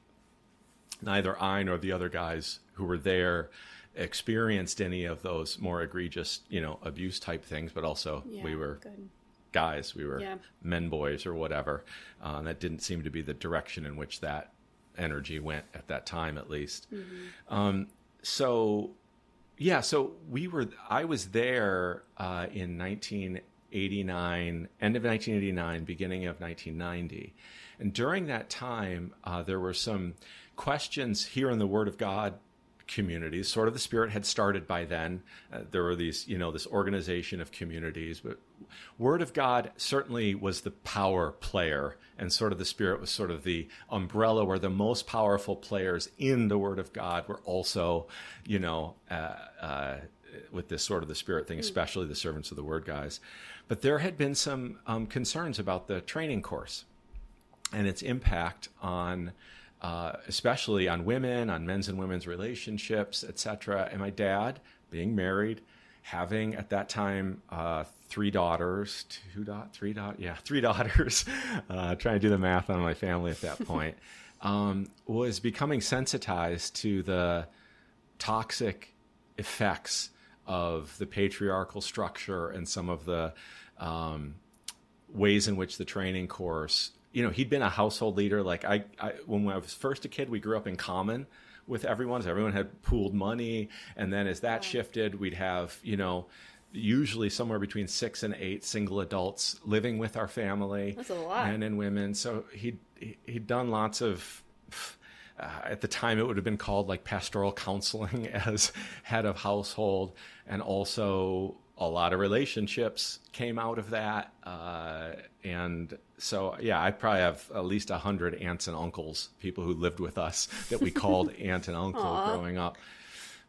neither I nor the other guys who were there experienced any of those more egregious, you know, abuse type things, but also yeah, we were good. guys, we were yeah. men boys or whatever. Uh, that didn't seem to be the direction in which that energy went at that time, at least. Mm-hmm. Um, so, yeah, so we were, I was there uh, in 1989, end of 1989, beginning of 1990. And during that time, uh, there were some questions here in the Word of God communities. Sword of the Spirit had started by then. Uh, there were these, you know, this organization of communities, but Word of God certainly was the power player, and Sword of the Spirit was sort of the umbrella where the most powerful players in the Word of God were also, you know, uh, uh, with this Sword of the Spirit thing, especially the servants of the Word guys. But there had been some um, concerns about the training course and its impact on uh, especially on women, on men's and women's relationships, etc. And my dad, being married, having at that time uh, three daughters, two dot, three dot, yeah, [laughs] three daughters. [laughs] Uh, trying to do the math on my family at that point, [laughs] um, was becoming sensitized to the toxic effects of the patriarchal structure and some of the um, ways in which the training course you know, he'd been a household leader. Like I, I, when I was first a kid, we grew up in common with everyone. So everyone had pooled money, and then as that shifted, we'd have you know usually somewhere between six and eight single adults living with our family, That's a lot. men and women. So he'd he'd done lots of. Uh, at the time, it would have been called like pastoral counseling [laughs] as head of household, and also a lot of relationships came out of that. Uh, and so, yeah, I probably have at least a hundred aunts and uncles, people who lived with us that we called [laughs] aunt and uncle Aww. growing up.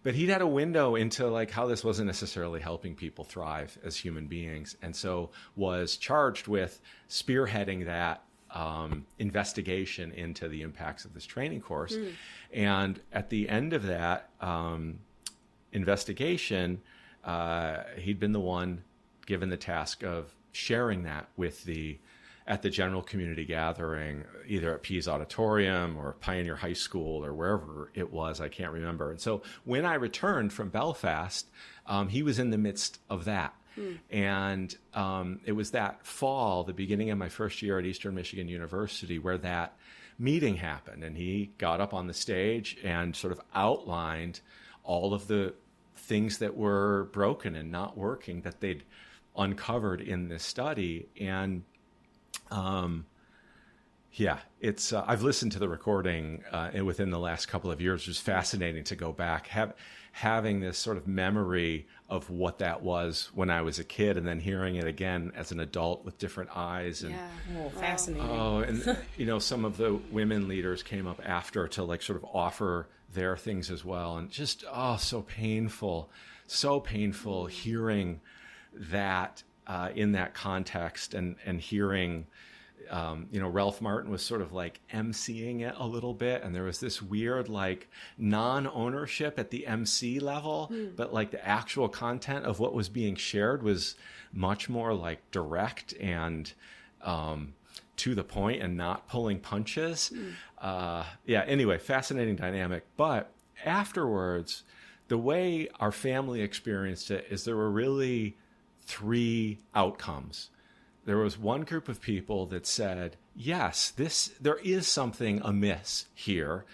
But he'd had a window into like how this wasn't necessarily helping people thrive as human beings, and so was charged with spearheading that um, investigation into the impacts of this training course. Mm. And at the end of that um, investigation, uh, he'd been the one given the task of sharing that with the at the general community gathering, either at Pease Auditorium or Pioneer High School or wherever it was, I can't remember. And so when I returned from Belfast, um, he was in the midst of that. Mm. And um, it was that fall, the beginning of my first year at Eastern Michigan University, where that meeting happened. And he got up on the stage and sort of outlined all of the things that were broken and not working that they'd uncovered in this study. And um, yeah, it's uh, I've listened to the recording uh, within the last couple of years. It was fascinating to go back, have having this sort of memory of what that was when I was a kid, and then hearing it again as an adult with different eyes. And Yeah. Oh, fascinating. oh, and [laughs] you know, some of the women leaders came up after to like sort of offer their things as well, and just oh, so painful, so painful hearing that uh, in that context, and and hearing um, you know, Ralph Martin was sort of like emceeing it a little bit, and there was this weird like non-ownership at the MC level, but like the actual content of what was being shared was much more like direct and um, to the point and not pulling punches. Uh, yeah. Anyway, fascinating dynamic, but afterwards, the way our family experienced it is there were really three outcomes there was one group of people that said, yes, this there is something amiss here,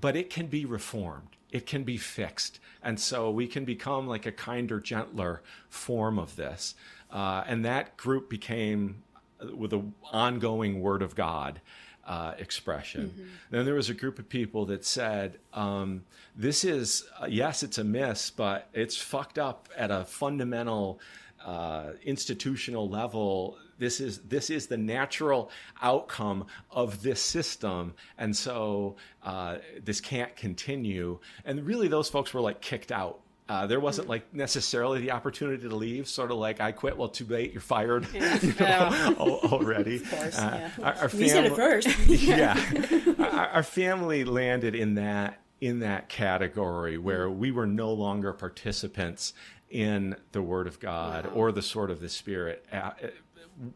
but it can be reformed. It can be fixed. And so we can become like a kinder, gentler form of this. Uh, and that group became uh, with an ongoing word of God uh, expression. Then there was a group of people that said, um, this is, uh, yes, it's a miss, but it's fucked up at a fundamental uh, institutional level. This is this is the natural outcome of this system, and so uh, this can't continue. And really, those folks were like kicked out. Uh, there wasn't like necessarily the opportunity to leave. Sort of like I quit. Well, too late. You're fired [laughs] you know, al- already. Of course, yeah. Our, our We said it first. [laughs] yeah, [laughs] our, our family landed in that in that category where we were no longer participants in the Word of God or the sword of the Spirit uh,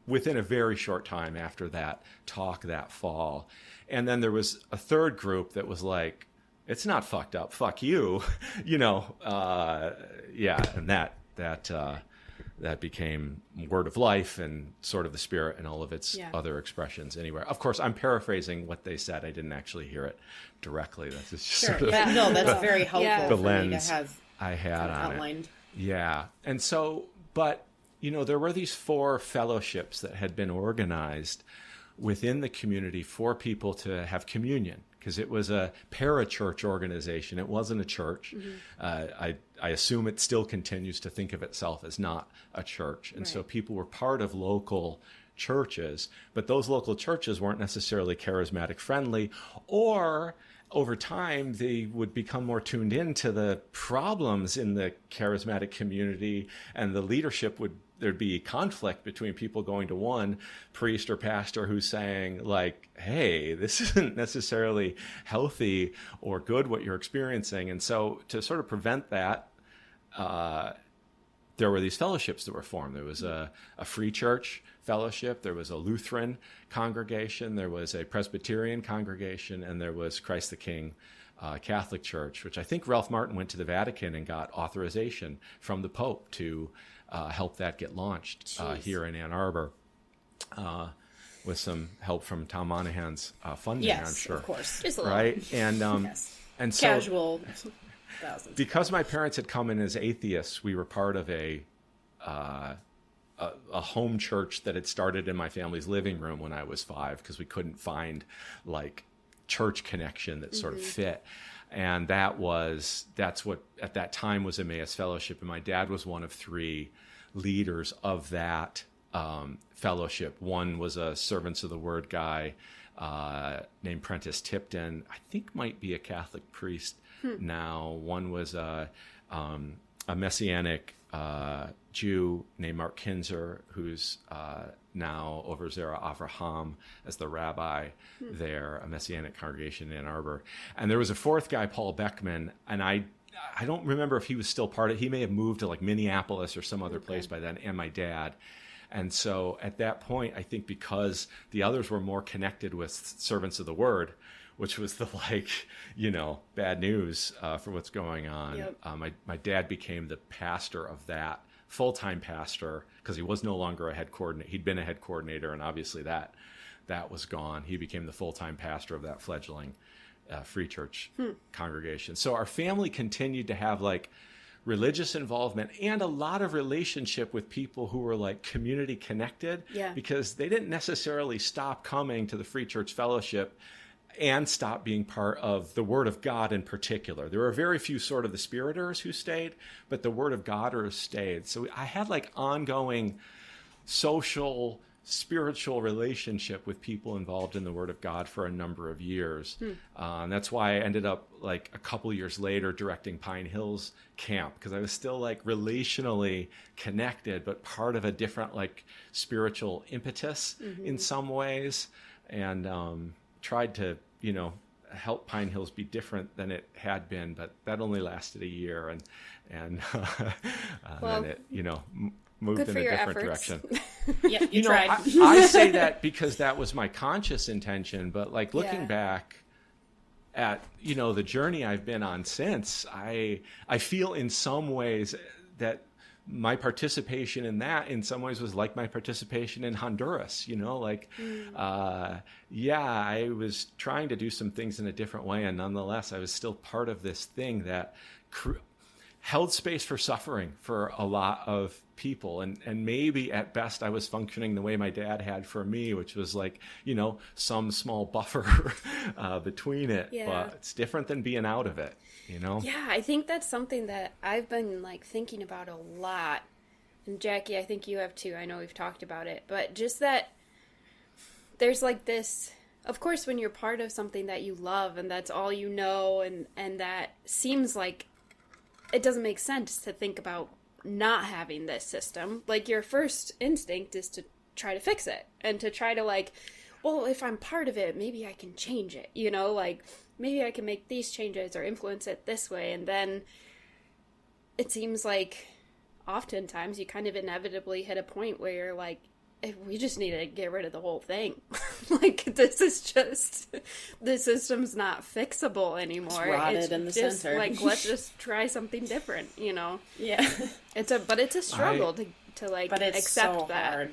within a very short time after that talk that fall. And then there was a third group that was like, "It's not fucked up. Fuck you," [laughs] you know. Uh, yeah, and that that. Uh, that became word of life and Sword of the Spirit and all of its Yeah. other expressions anywhere. Of course, I'm paraphrasing what they said. I didn't actually hear it directly. That's just Sure. sort of Yeah, no, that's very helpful Yeah. the for me to lens have I had on it. Yeah. And so, but, you know, there were these four fellowships that had been organized within the community for people to have communion because it was a parachurch organization. It wasn't a church. Uh, I, I assume it still continues to think of itself as not a church. And so people were part of local churches, but those local churches weren't necessarily charismatic friendly or over time they would become more tuned in to the problems in the charismatic community and the leadership would there'd be conflict between people going to one priest or pastor who's saying like hey this [laughs] isn't necessarily healthy or good what you're experiencing. And so to sort of prevent that uh, there were these fellowships that were formed. There was a, a free church fellowship, there was a Lutheran congregation, there was a Presbyterian congregation, and there was Christ the King uh, Catholic Church, which I think Ralph Martin went to the Vatican and got authorization from the Pope to uh, help that get launched uh, here in Ann Arbor. Uh, with some help from Tom Monaghan's uh, funding, Yes, I'm sure. of course. Just a little. Right? And um, Yes. and so Casual thousands. because my parents had come in as atheists, we were part of a, uh, a a home church that had started in my family's living room when I was five because we couldn't find like church connection that sort of fit. And that was that's what at that time was Emmaus Fellowship, and my dad was one of three leaders of that um, fellowship. One was a Servants of the Word guy uh, named Prentice Tipton. I think might be a Catholic priest now. One was a, um, a Messianic uh, Jew named Mark Kinzer, who's uh, now over Zera Avraham as the rabbi there, a Messianic congregation in Ann Arbor. And there was a fourth guy, Paul Beckman, and I. I don't remember if he was still part of. He may have moved to like Minneapolis or some other place by then, and my dad. And so at that point, I think because the others were more connected with servants of the word, which was the [laughs] like, you know, bad news uh, for what's going on. Yep. Uh, my, my dad became the pastor of that, full time pastor, because he was no longer a head coordinator. He'd been a head coordinator, and obviously that that was gone. He became the full time pastor of that fledgling uh, free church congregation. So our family continued to have like religious involvement and a lot of relationship with people who were like community connected Yeah. because they didn't necessarily stop coming to the Free Church Fellowship and stop being part of the Word of God in particular. There were very few Sword of the Spiriters who stayed, but the Word of Goders stayed. So I had like ongoing social, spiritual relationship with people involved in the Word of God for a number of years. Uh, and that's why I ended up like a couple years later directing Pine Hills camp because I was still like relationally connected, but part of a different like spiritual impetus in some ways. And um, tried to, you know, help Pine Hills be different than it had been, but that only lasted a year, and and [laughs] uh, Well, then it, you know, m- moved in a different efforts. direction. [laughs] Yeah, you, You know. I, I [laughs] say that because that was my conscious intention, but like looking Yeah. back at you know the journey I've been on since, I I feel in some ways that my participation in that in some ways was like my participation in Honduras, you know, like uh, yeah, I was trying to do some things in a different way and nonetheless I was still part of this thing that cr- held space for suffering for a lot of people and and maybe at best I was functioning the way my dad had for me which was like you know some small buffer [laughs] uh, between it Yeah. but it's different than being out of it you know Yeah, I think that's something that I've been like thinking about a lot. And Jackie, I think you have too. I know we've talked about it, but just that there's like this of course when you're part of something that you love and that's all you know and and that seems like it doesn't make sense to think about not having this system. Like your first instinct is to try to fix it and to try to like well, if I'm part of it, maybe I can change it, you know, like maybe I can make these changes or influence it this way and then it seems like oftentimes you kind of inevitably hit a point where you're like "Eh, we just need to get rid of the whole thing. [laughs] like this is just the system's not fixable anymore. rotted in the just center. like let's [laughs] just try something different, you know. yeah, It's a but it's a struggle to to like but it's accept so that. hard.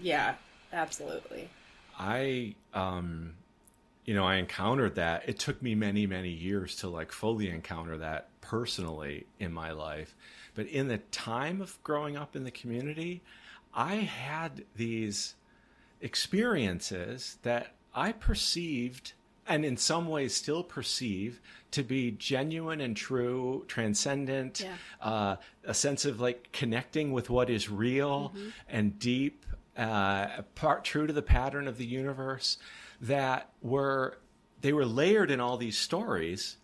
Yeah, absolutely. I um you know I encountered that it took me many many years to like fully encounter that personally in my life but in the time of growing up in the community I had these experiences that I perceived and in some ways still perceive to be genuine and true, transcendent, Yeah. uh, a sense of like connecting with what is real and deep, uh, part true to the pattern of the universe, that were they were layered in all these stories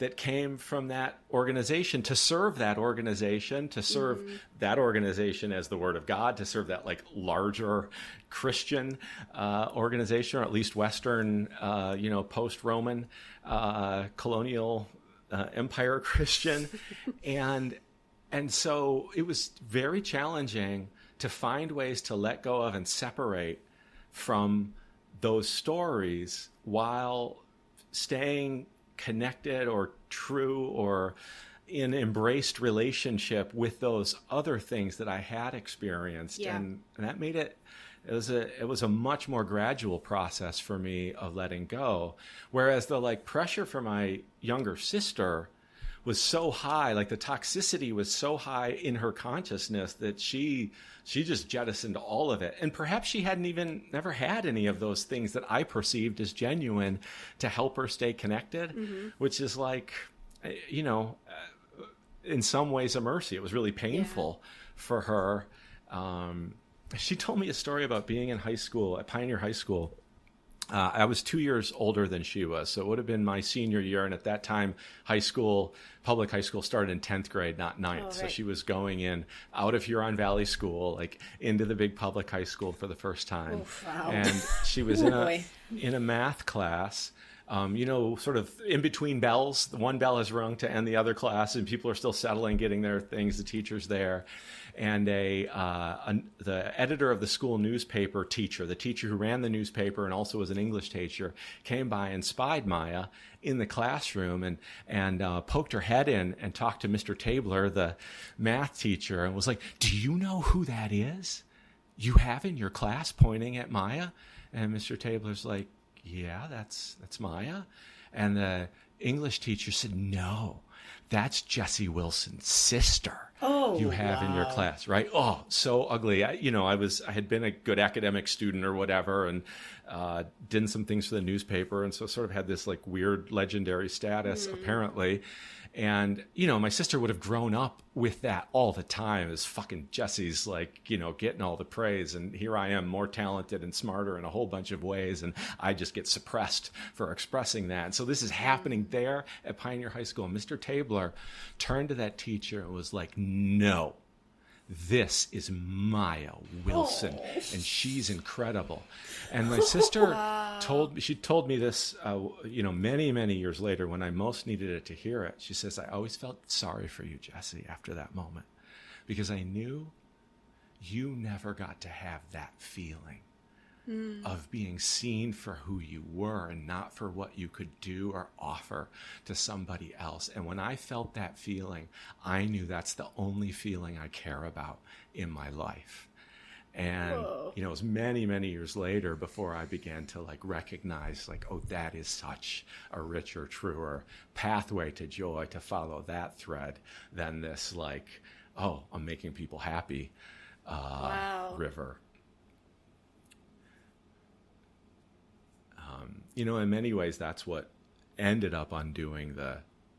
that came from that organization to serve that organization, to serve that organization as the Word of God, to serve that like larger Christian uh, organization, or at least Western, uh, you know, post-Roman uh, colonial uh, empire [laughs] Christian, and and so it was very challenging to find ways to let go of and separate from those stories while staying connected or true or in embraced relationship with those other things that I had experienced Yeah. and, and that made it it was a it was a much more gradual process for me of letting go whereas the like pressure for my younger sister was so high like the toxicity was so high in her consciousness that she she just jettisoned all of it. And perhaps she hadn't even never had any of those things that i perceived as genuine to help her stay connected which is like you know uh, in some ways a mercy. It was really painful for her. Um, she told me a story about being in high school at pioneer high school uh, I was two years older than she was, so it would have been my senior year. And at that time, high school, public high school, started in tenth grade, not ninth. Oh, So she was going in out of Huron Valley School, like into the big public high school for the first time. wow. And she [laughs] was in a in a math class. Um, you know, sort of in between bells. One bell has rung to end the other class, and people are still settling, getting their things. The teacher's there, and a, uh, a the editor of the school newspaper teacher, the teacher who ran the newspaper and also was an English teacher, came by and spied Maya in the classroom and and uh, poked her head in and talked to Mr. Tabler, the math teacher, and was like, "Do you know who that is? You have in your class?" Pointing at Maya, and Mr. Tabler's like, "Yeah, that's that's Maya," and the English teacher said, No, that's Jesse Wilson's sister. Oh, you have in your class, right? Oh, so ugly. I, you know, I was, I had been a good academic student or whatever, and uh, did some things for the newspaper, and so sort of had this like weird legendary status apparently. And you know, my sister would have grown up with that all the time as fucking Jesse's like, you know, getting all the praise. And here I am, more talented and smarter in a whole bunch of ways. And I just get suppressed for expressing that. And so this is happening there at Pioneer High School. And Mr. Tabler turned to that teacher and was like, no, this is Maya Wilson, and she's incredible. And my [laughs] sister told me, she told me this, uh, you know, many, many years later when I most needed it to hear it. She says, I always felt sorry for you, Jesse, after that moment, because I knew you never got to have that feeling of being seen for who you were and not for what you could do or offer to somebody else. And when I felt that feeling, I knew that's the only feeling I care about in my life. And Whoa. you know, it was many, many years later before I began to like recognize, like, oh, that is such a richer, truer pathway to joy to follow that thread than this, like, oh, I'm making people happy uh, Wow. river. Um, you know, in many ways, that's what ended up undoing the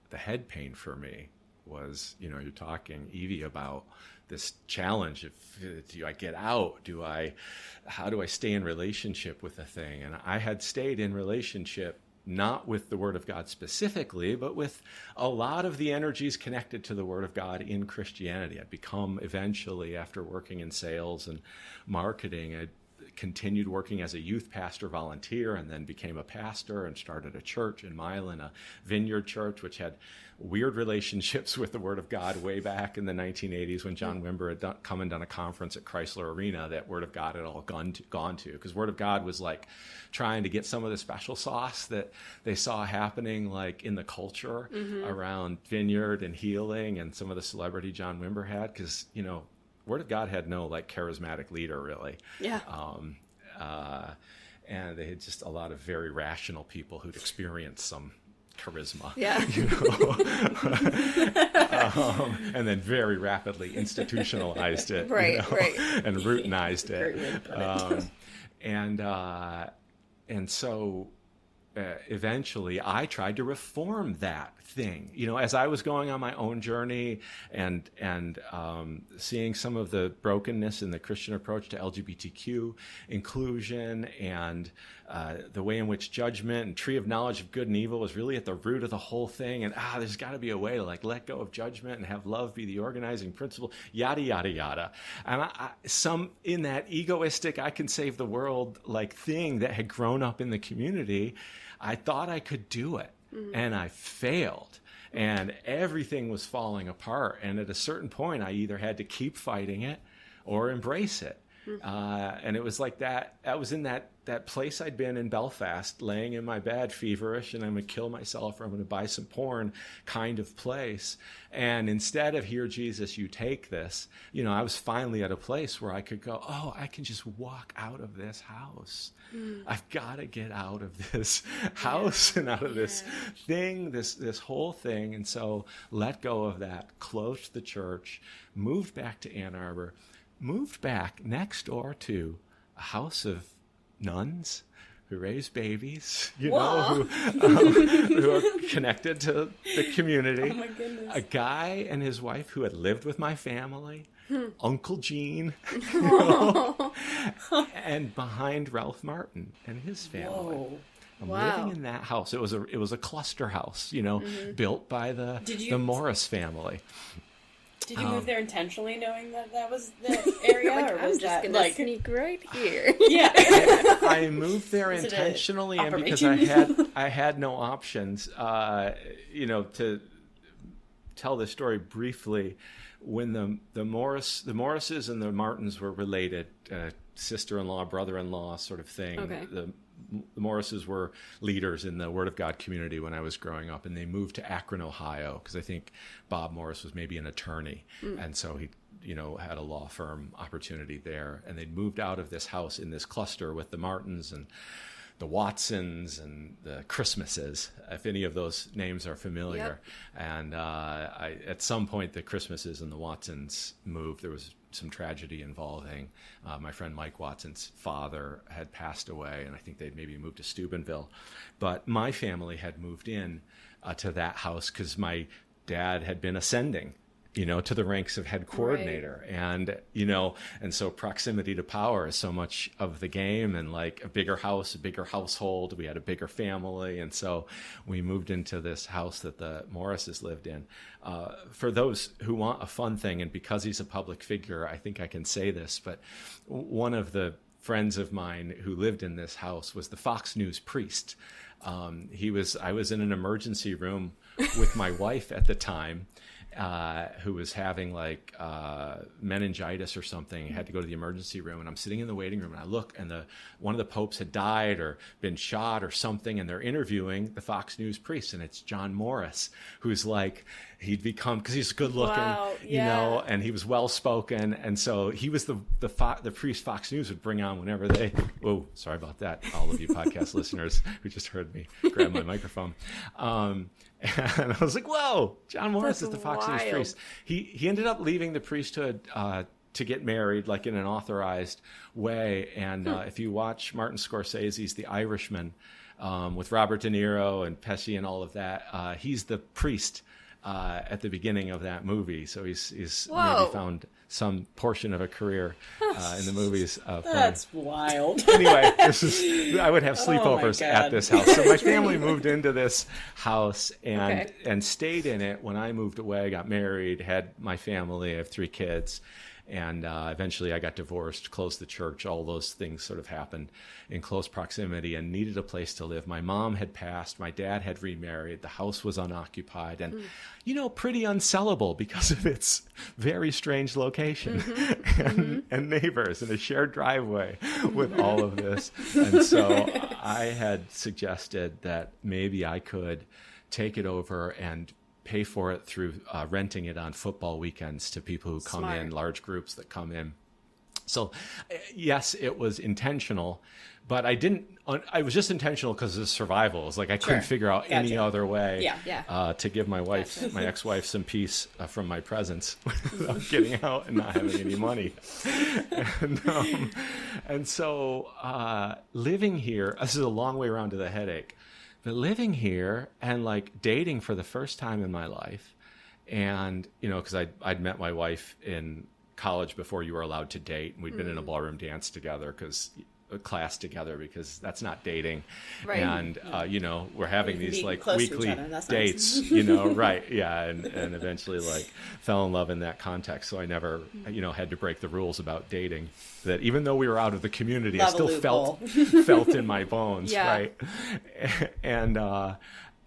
the head pain for me. Was you know, you're talking Evie about this challenge uh, do I get out? Do I? How do I stay in relationship with a thing? And I had stayed in relationship not with the Word of God specifically, but with a lot of the energies connected to the Word of God in Christianity. I'd become eventually, after working in sales and marketing, I continued working as a youth pastor volunteer and then became a pastor and started a church in Milan, a vineyard church, which had weird relationships [laughs] with the Word of God way back in the 1980s when John Wimber had done, come and done a conference at Chrysler Arena that Word of God had all gone to, gone to. Because Word of God was like trying to get some of the special sauce that they saw happening like in the culture mm-hmm. around vineyard and healing and some of the celebrity John Wimber had. Because, you know, Word of God had no like charismatic leader really. Yeah. Um, uh, and they had just a lot of very rational people who'd experienced some charisma. Yeah. [laughs] You know? [laughs] um, and then very rapidly institutionalized it. you Right, know, right. [laughs] And routinized Great way to it. put it. Um, and, uh, and so uh, eventually I tried to reform that thing. You know, as I was going on my own journey and and um, seeing some of the brokenness in the Christian approach to LGBTQ inclusion and uh, the way in which judgment and tree of knowledge of good and evil was really at the root of the whole thing. And ah, there's got to be a way to like let go of judgment and have love be the organizing principle. Yada yada yada. And I, I, some in that egoistic, I can save the world like thing that had grown up in the community. I thought I could do it, mm-hmm. and I failed. And everything was falling apart. And at a certain point, I either had to keep fighting it or embrace it. Uh, and it was like that. I was in that that place I'd been in Belfast, laying in my bed, feverish, and I'm gonna kill myself or I'm gonna buy some porn, kind of place. And instead of here, Jesus, you take this, you know, I was finally at a place where I could go, oh, I can just walk out of this house. I've got to get out of this house and out of this thing, this this whole thing. And so let go of that, closed the church, moved back to Ann Arbor, moved back next door to a house of nuns who raise babies, you know, who, um, who are connected to the community. Oh my goodness. A guy and his wife who had lived with my family, Hmm. Uncle Gene, [laughs] and behind Ralph Martin and his family. Whoa. I'm Wow. living in that house. It was a it was a cluster house, you know, built by the Mm-hmm. You- the Morris family. Did you Um, move there intentionally, knowing that that was the [laughs] area, like, or I'm was just that like, sneak right [laughs] here. yeah? I moved there Was intentionally and because I had [laughs] I had no options. Uh, you know, to tell this story briefly, when the the Morris the Morrises and the Martins were related, uh, sister-in-law, brother-in-law sort of thing. Okay. The, the Morrises were leaders in the Word of God community when I was growing up, and they moved to Akron, Ohio, because I think Bob Morris was maybe an attorney, and so he, you know, had a law firm opportunity there. And they'd moved out of this house in this cluster with the Martins and the Watsons and the Christmases, if any of those names are familiar. And uh, I, at some point, the Christmases and the Watsons moved. There was some tragedy involving uh, my friend Mike Watson's father had passed away, and I think they'd maybe moved to Steubenville. But my family had moved in uh, to that house because my dad had been ascending you know, to the ranks of head coordinator. Right. And, you know, and so proximity to power is so much of the game and like a bigger house, a bigger household. We had a bigger family. And so we moved into this house that the Morrises lived in. Uh, for those who want a fun thing, and because he's a public figure, I think I can say this, but one of the friends of mine who lived in this house was the Fox News priest. Um, he was, I was in an emergency room with my wife at the time uh, who was having like uh, meningitis or something, had to go to the emergency room, and I'm sitting in the waiting room, and I look, and the one of the popes had died or been shot or something, and they're interviewing the Fox News priest, and it's John Morris, who's like he'd become because he's good looking, wow, yeah. you know, and he was well spoken, and so he was the the Fo- the priest Fox News would bring on whenever they. Oh, sorry about that, all of you podcast [laughs] listeners who just heard me grab my microphone. Um, [laughs] and I was like, "Whoa, John Morris That's is the Fox wild. News priest." He he ended up leaving the priesthood uh, to get married, like in an authorized way. And uh, hmm. if you watch Martin Scorsese's The Irishman um, with Robert De Niro and Pesci and all of that, uh, he's the priest uh, at the beginning of that movie. So he's he's Whoa. maybe found some portion of a career uh, in the [laughs] movies. Uh, That's wild. [laughs] anyway, this is I would have [laughs] oh sleepovers oh at this house. So my family moved into this house and okay. and stayed in it when I moved away. Got married, had my family. I have three kids and uh, eventually I got divorced, closed the church. All those things sort of happened in close proximity, and needed a place to live. My mom had passed, my dad had remarried, the house was unoccupied, and mm. you know, pretty unsellable because of its very strange location mm-hmm. [laughs] and, mm-hmm. and, neighbors and a shared driveway [laughs] with all of this. And so I had suggested that maybe I could take it over and pay for it through uh, renting it on football weekends to people who come Smart. in, large groups that come in. So, uh, yes, it was intentional, but I didn't. I was just intentional because of survival. It's like I couldn't figure out gotcha. any other way yeah. Yeah. Uh, to give my wife, gotcha. my ex-wife, some peace uh, from my presence [laughs] without [laughs] getting out and not having any money. and, um, and so, uh, living here. This is a long way around to the headache. But living here and like dating for the first time in my life, and you know, because I'd, I'd met my wife in college before you were allowed to date, and we'd mm. been in a mm. ballroom dance together because class together because that's not dating. Right. and uh, you know we're having these like weekly dates you know [laughs] right yeah and, and eventually like fell in love in that context. So i never you know had to break the rules about dating that even though we were out of the community Love i still felt felt in my [laughs] bones yeah. right? [laughs] And uh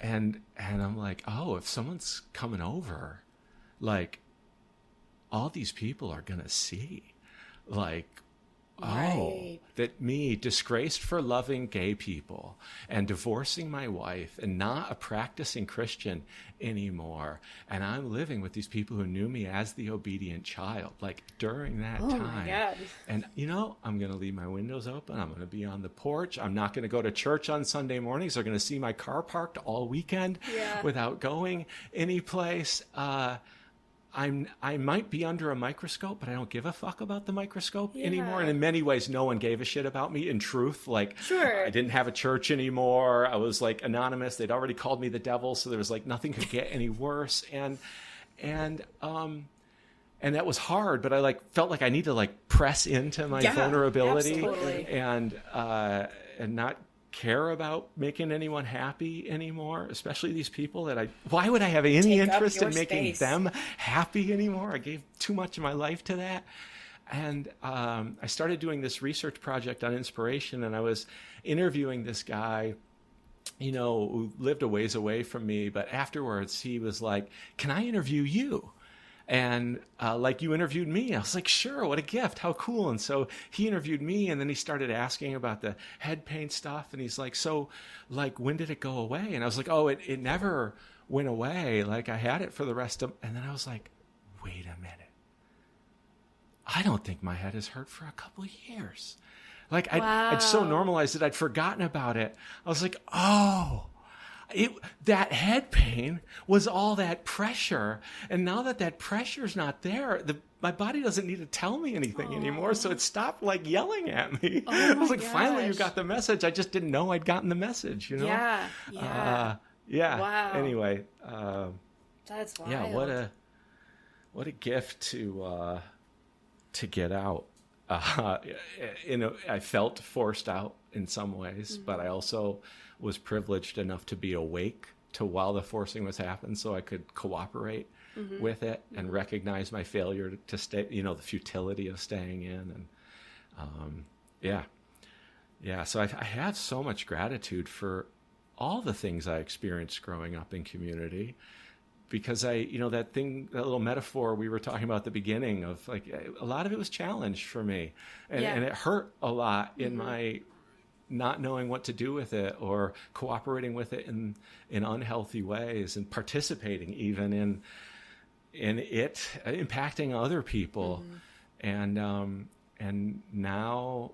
and and i'm like oh if someone's coming over like all these people are gonna see like Oh, that me, disgraced for loving gay people and divorcing my wife and not a practicing Christian anymore. And I'm living with these people who knew me as the obedient child, like during that oh time. And, you know, I'm going to leave my windows open. I'm going to be on the porch. I'm not going to go to church on Sunday mornings. They're going to see my car parked all weekend yeah. without going anyplace. Uh, I'm I might be under a microscope, but I don't give a fuck about the microscope yeah. anymore. And in many ways, no one gave a shit about me. In truth, like sure. I didn't have a church anymore. I was like anonymous. They'd already called me the devil, so there was like nothing could get any worse. And and um and that was hard, but I like felt like I need to like press into my yeah, vulnerability absolutely. and uh and not care about making anyone happy anymore, especially these people that I. Why would I have any Take interest in making them happy anymore? I gave too much of my life to that. And um, I started doing this research project on inspiration, and I was interviewing this guy you know, who lived a ways away from me, but afterwards he was like, Can I interview you? And uh, like you interviewed me. I was like sure what a gift. How cool. And so he interviewed me and then he started asking about the head pain stuff and he's like so like when did it go away? And i was like oh it, it never went away. Like i had it for the rest of and then i was like wait a minute. I don't think my head has hurt for a couple of years. Like I'd, I'd so normalized it, I'd forgotten about it. I was like, oh, it, that head pain was all that pressure. And now that that pressure is not there, the, my body doesn't need to tell me anything anymore. So it stopped like yelling at me. [laughs] I was like, finally, you got the message. I just didn't know I'd gotten the message, you know? Yeah. Yeah. Uh, yeah. Wow. Anyway, um, That's wild. yeah, what a what a gift to uh, to get out. Uh, [laughs] you know, I felt forced out in some ways, but I also was privileged enough to be awake to while the forcing was happening, so I could cooperate mm-hmm. with it mm-hmm. and recognize my failure to, stay. You know, the futility of staying in, and um, yeah, yeah. So I, I have so much gratitude for all the things I experienced growing up in community because I, you know, that thing, that little metaphor we were talking about at the beginning of like a lot of it was challenged for me, and, Yeah. and it hurt a lot in mm-hmm. my not knowing what to do with it or cooperating with it in in unhealthy ways and participating even in in it impacting other people, and um, and now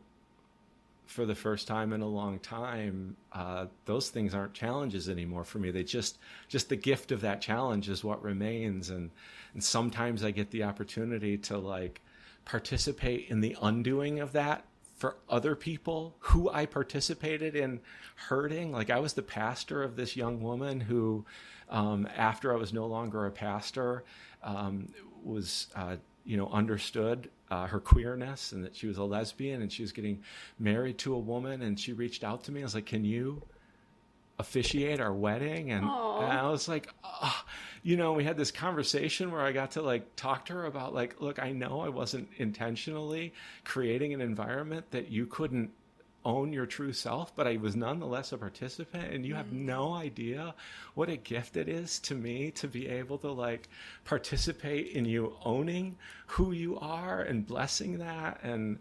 for the first time in a long time, uh, those things aren't challenges anymore for me. They just just the gift of that challenge is what remains, and and sometimes I get the opportunity to like participate in the undoing of that for other people who I participated in hurting. Like I was the pastor of this young woman who, um, after I was no longer a pastor, um, was uh, you know understood uh, her queerness and that she was a lesbian and she was getting married to a woman and she reached out to me. I was like, "Can you officiate our wedding?" And, and I was like, "Ah," you know, we had this conversation where I got to like talk to her about like, look, I know I wasn't intentionally creating an environment that you couldn't own your true self, but I was nonetheless a participant. And you have no idea what a gift it is to me to be able to like participate in you owning who you are and blessing that. And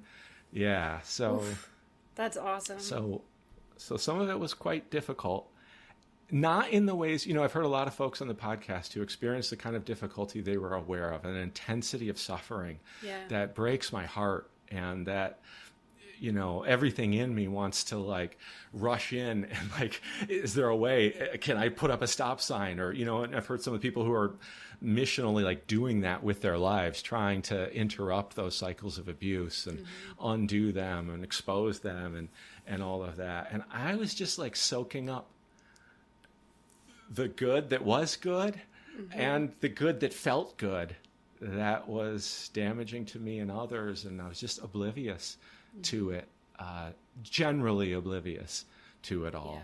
yeah, so. That's awesome. So, so some of it was quite difficult. Not in the ways, you know, I've heard a lot of folks on the podcast who experienced the kind of difficulty they were aware of, an intensity of suffering Yeah. that breaks my heart, and that, you know, everything in me wants to like rush in [laughs] and like, is there a way? Eh, can I put up a stop sign? Or, you know, and I've heard some of the people who are missionally like doing that with their lives, trying to interrupt those cycles of abuse and mm-hmm. undo them and expose them and, and all of that. And I was just like soaking up the good that was good and the good that felt good that was damaging to me and others and i was just oblivious to it uh, generally oblivious to it all.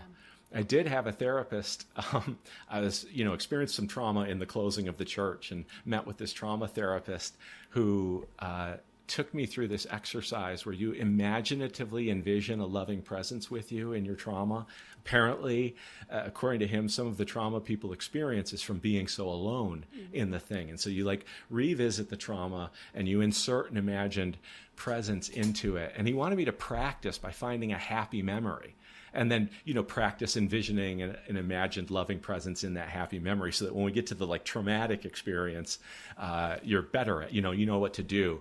I did have a therapist [laughs] um, i was you know experienced some trauma in the closing of the church and met with this trauma therapist who uh, took me through this exercise where you imaginatively envision a loving presence with you in your trauma. Apparently, uh, according to him, some of the trauma people experience is from being so alone in the thing. And so you like revisit the trauma and you insert an imagined presence into it. And he wanted me to practice by finding a happy memory and then you know practice envisioning an, an imagined loving presence in that happy memory so that when we get to the like traumatic experience uh, you're better at you know you know what to do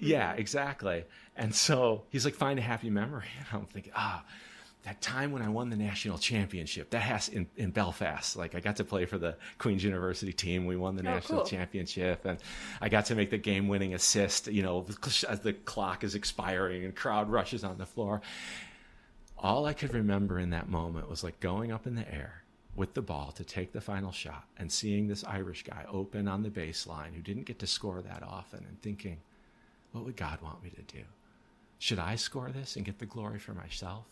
yeah exactly and so he's like find a happy memory and [laughs] i'm thinking ah that time when I won the national championship, that has in, in Belfast. Like I got to play for the Queen's University team. We won the national cool. championship, and I got to make the game-winning assist. You know, as the clock is expiring and crowd rushes on the floor. All I could remember in that moment was like going up in the air with the ball to take the final shot and seeing this Irish guy open on the baseline who didn't get to score that often and thinking, what would God want me to do? Should I score this and get the glory for myself?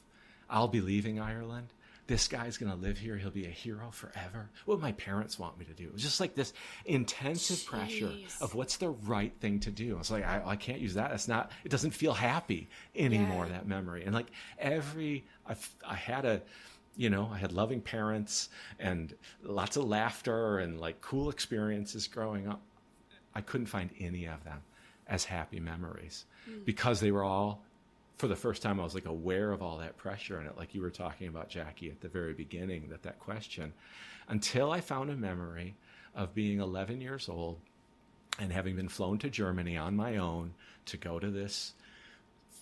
I'll be leaving Ireland. This guy's going to live here. He'll be a hero forever. What would my parents want me to do? It was just like this intensive pressure of what's the right thing to do. I was like, I, I can't use that. It's not, it doesn't feel happy anymore, Yeah. that memory. And like every, I, I had a, you know, I had loving parents and lots of laughter and like cool experiences growing up. I couldn't find any of them as happy memories. Because they were all for the first time I was like aware of all that pressure in it like you were talking about Jackie at the very beginning that that question. Until I found a memory of being 11 years old and having been flown to Germany on my own to go to this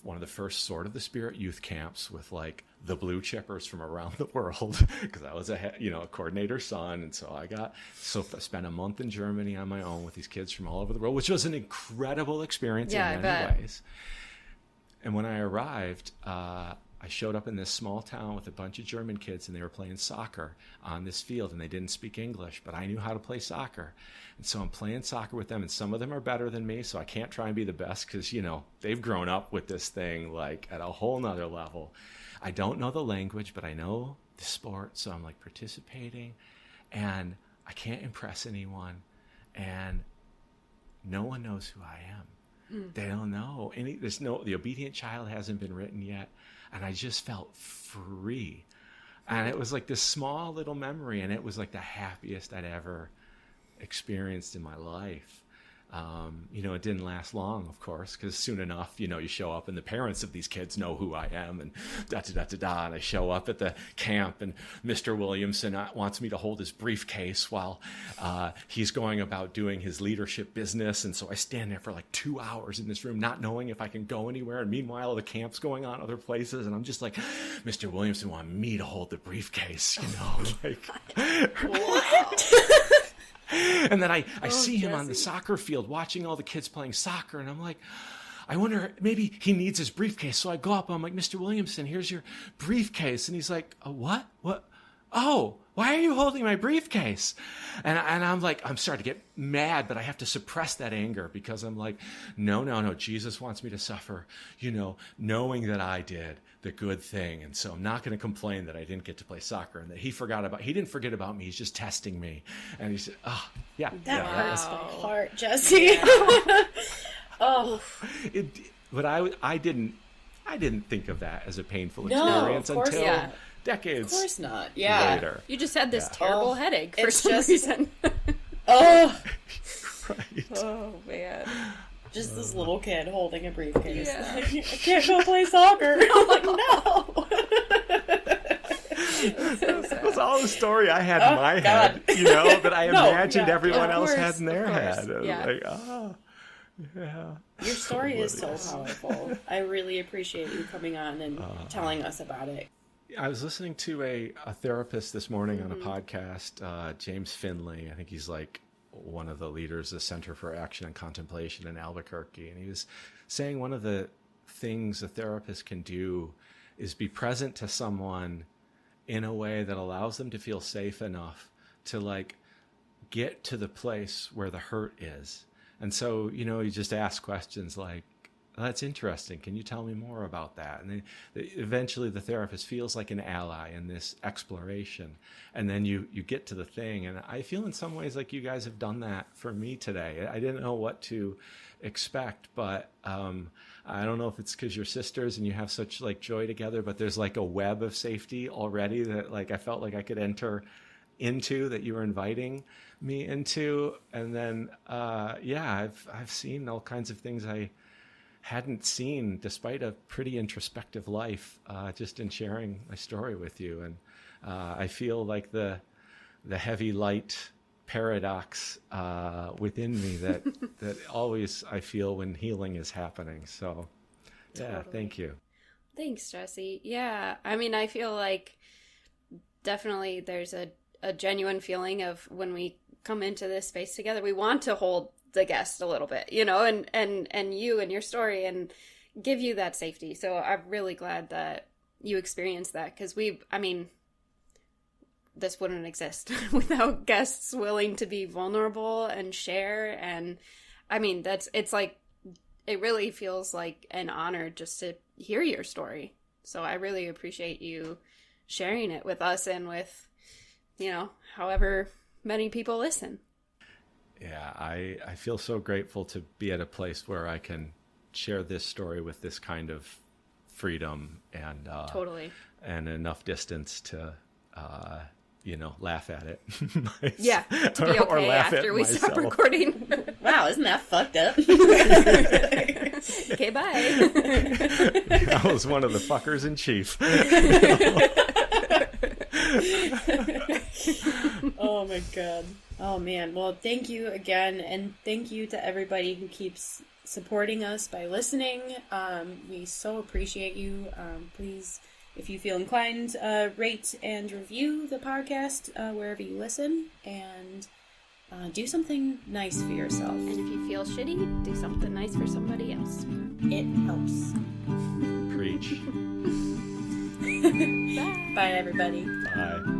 one of the first Sword of the Spirit youth camps with like the blue chippers from around [laughs] the world because I was a you know a coordinator son, and so I got so I spent a month in Germany on my own with these kids from all over the world, which was an incredible experience Yeah, in many ways. And when I arrived, uh, I showed up in this small town with a bunch of German kids, and they were playing soccer on this field, and they didn't speak English, but I knew how to play soccer. And so I'm playing soccer with them, and some of them are better than me, so I can't try and be the best because, you know, they've grown up with this thing like at a whole nother level. I don't know the language, but I know the sport, so I'm like participating, and I can't impress anyone, and no one knows who I am. Mm. They don't know any. There's no. The obedient child hasn't been written yet, and I just felt free, and it was like this small little memory, and it was like the happiest I'd ever experienced in my life. Um, you know, it didn't last long, of course, because soon enough, you know, you show up and the parents of these kids know who I am, and da da da da da. And I show up at the camp, and Mr. Williamson uh, wants me to hold his briefcase while uh, he's going about doing his leadership business. And so I stand there for like two hours in this room, not knowing if I can go anywhere. And meanwhile, the camp's going on other places, and I'm just like, Mr. Williamson wanted me to hold the briefcase, you know, [laughs] like. [laughs] [laughs] And then I, I oh, see him on the soccer field watching all the kids playing soccer, and I'm like, I wonder, maybe he needs his briefcase. So I go up, I'm like, Mr. Williamson, here's your briefcase. And he's like, a what? What? Oh, why are you holding my briefcase? And, and I'm like, I'm starting to get mad, but I have to suppress that anger because I'm like, no, no, no. Jesus wants me to suffer, you know, knowing that I did the good thing. And so I'm not going to complain that I didn't get to play soccer and that he forgot about, he didn't forget about me. He's just testing me. And he said, oh, yeah. That yeah, hurts Wow. my heart, [laughs] Jesse. [laughs] oh, it, but I, I didn't, I didn't think of that as a painful No, experience of course until not. of decades course not. Yeah. later. You just had this Yeah. terrible Oh, headache for some just- reason. [laughs] Oh, [laughs] Right. oh man. just this little kid holding a briefcase. Yeah. [laughs] Like, I can't go play soccer. I'm like, no. That was all the story I had in Oh, my God. head, you know, that I No, imagined yeah, everyone else course, had in their head. Yeah. like, oh, yeah. Your story is so powerful. I really appreciate you coming on and uh-huh. telling us about it. I was listening to a, a therapist this morning on a Mm-hmm. podcast, uh, James Finley. I think he's like one of the leaders of the Center for Action and Contemplation in Albuquerque. And he was saying one of the things a therapist can do is be present to someone in a way that allows them to feel safe enough to like get to the place where the hurt is. And so, you know, you just ask questions like, "Oh, that's interesting. Can you tell me more about that? And then eventually the therapist feels like an ally in this exploration. And then you, you get to the thing. And I feel in some ways like you guys have done that for me today. I didn't know what to expect, but um, I don't know if it's because you're sisters and you have such like joy together, but there's like a web of safety already that like I felt like I could enter into that you were inviting me into and then uh yeah i've i've seen all kinds of things i hadn't seen despite a pretty introspective life uh just in sharing my story with you and uh i feel like the the heavy light paradox uh within me that [laughs] that always i feel when healing is happening so yeah Totally. thank you Thanks, Jesse. Yeah, I mean, I feel like definitely there's a, a genuine feeling of when we come into this space together, we want to hold the guest a little bit, you know, and and and you and your story and give you that safety. So I'm really glad that you experienced that because we, I mean, this wouldn't exist [laughs] without guests willing to be vulnerable and share. And I mean, that's it's like it really feels like an honor just to hear your story. So I really appreciate you sharing it with us and with, you know, however many people listen. Yeah, I, I feel so grateful to be at a place where I can share this story with this kind of freedom and uh, Totally. and enough distance to uh, you know laugh at it. [laughs] Yeah, to be Or okay laugh at after we stop recording. [laughs] Wow, isn't that fucked up? okay, bye. [laughs] I was one of the fuckers in chief. oh my god. Oh man. Well, thank you again, and thank you to everybody who keeps supporting us by listening. Um, we so appreciate you. Um, please, if you feel inclined, uh, rate and review the podcast uh, wherever you listen, and uh, do something nice for yourself. And if you feel shitty, do something nice for somebody else. It helps. Preach. [laughs] Bye, everybody. Bye.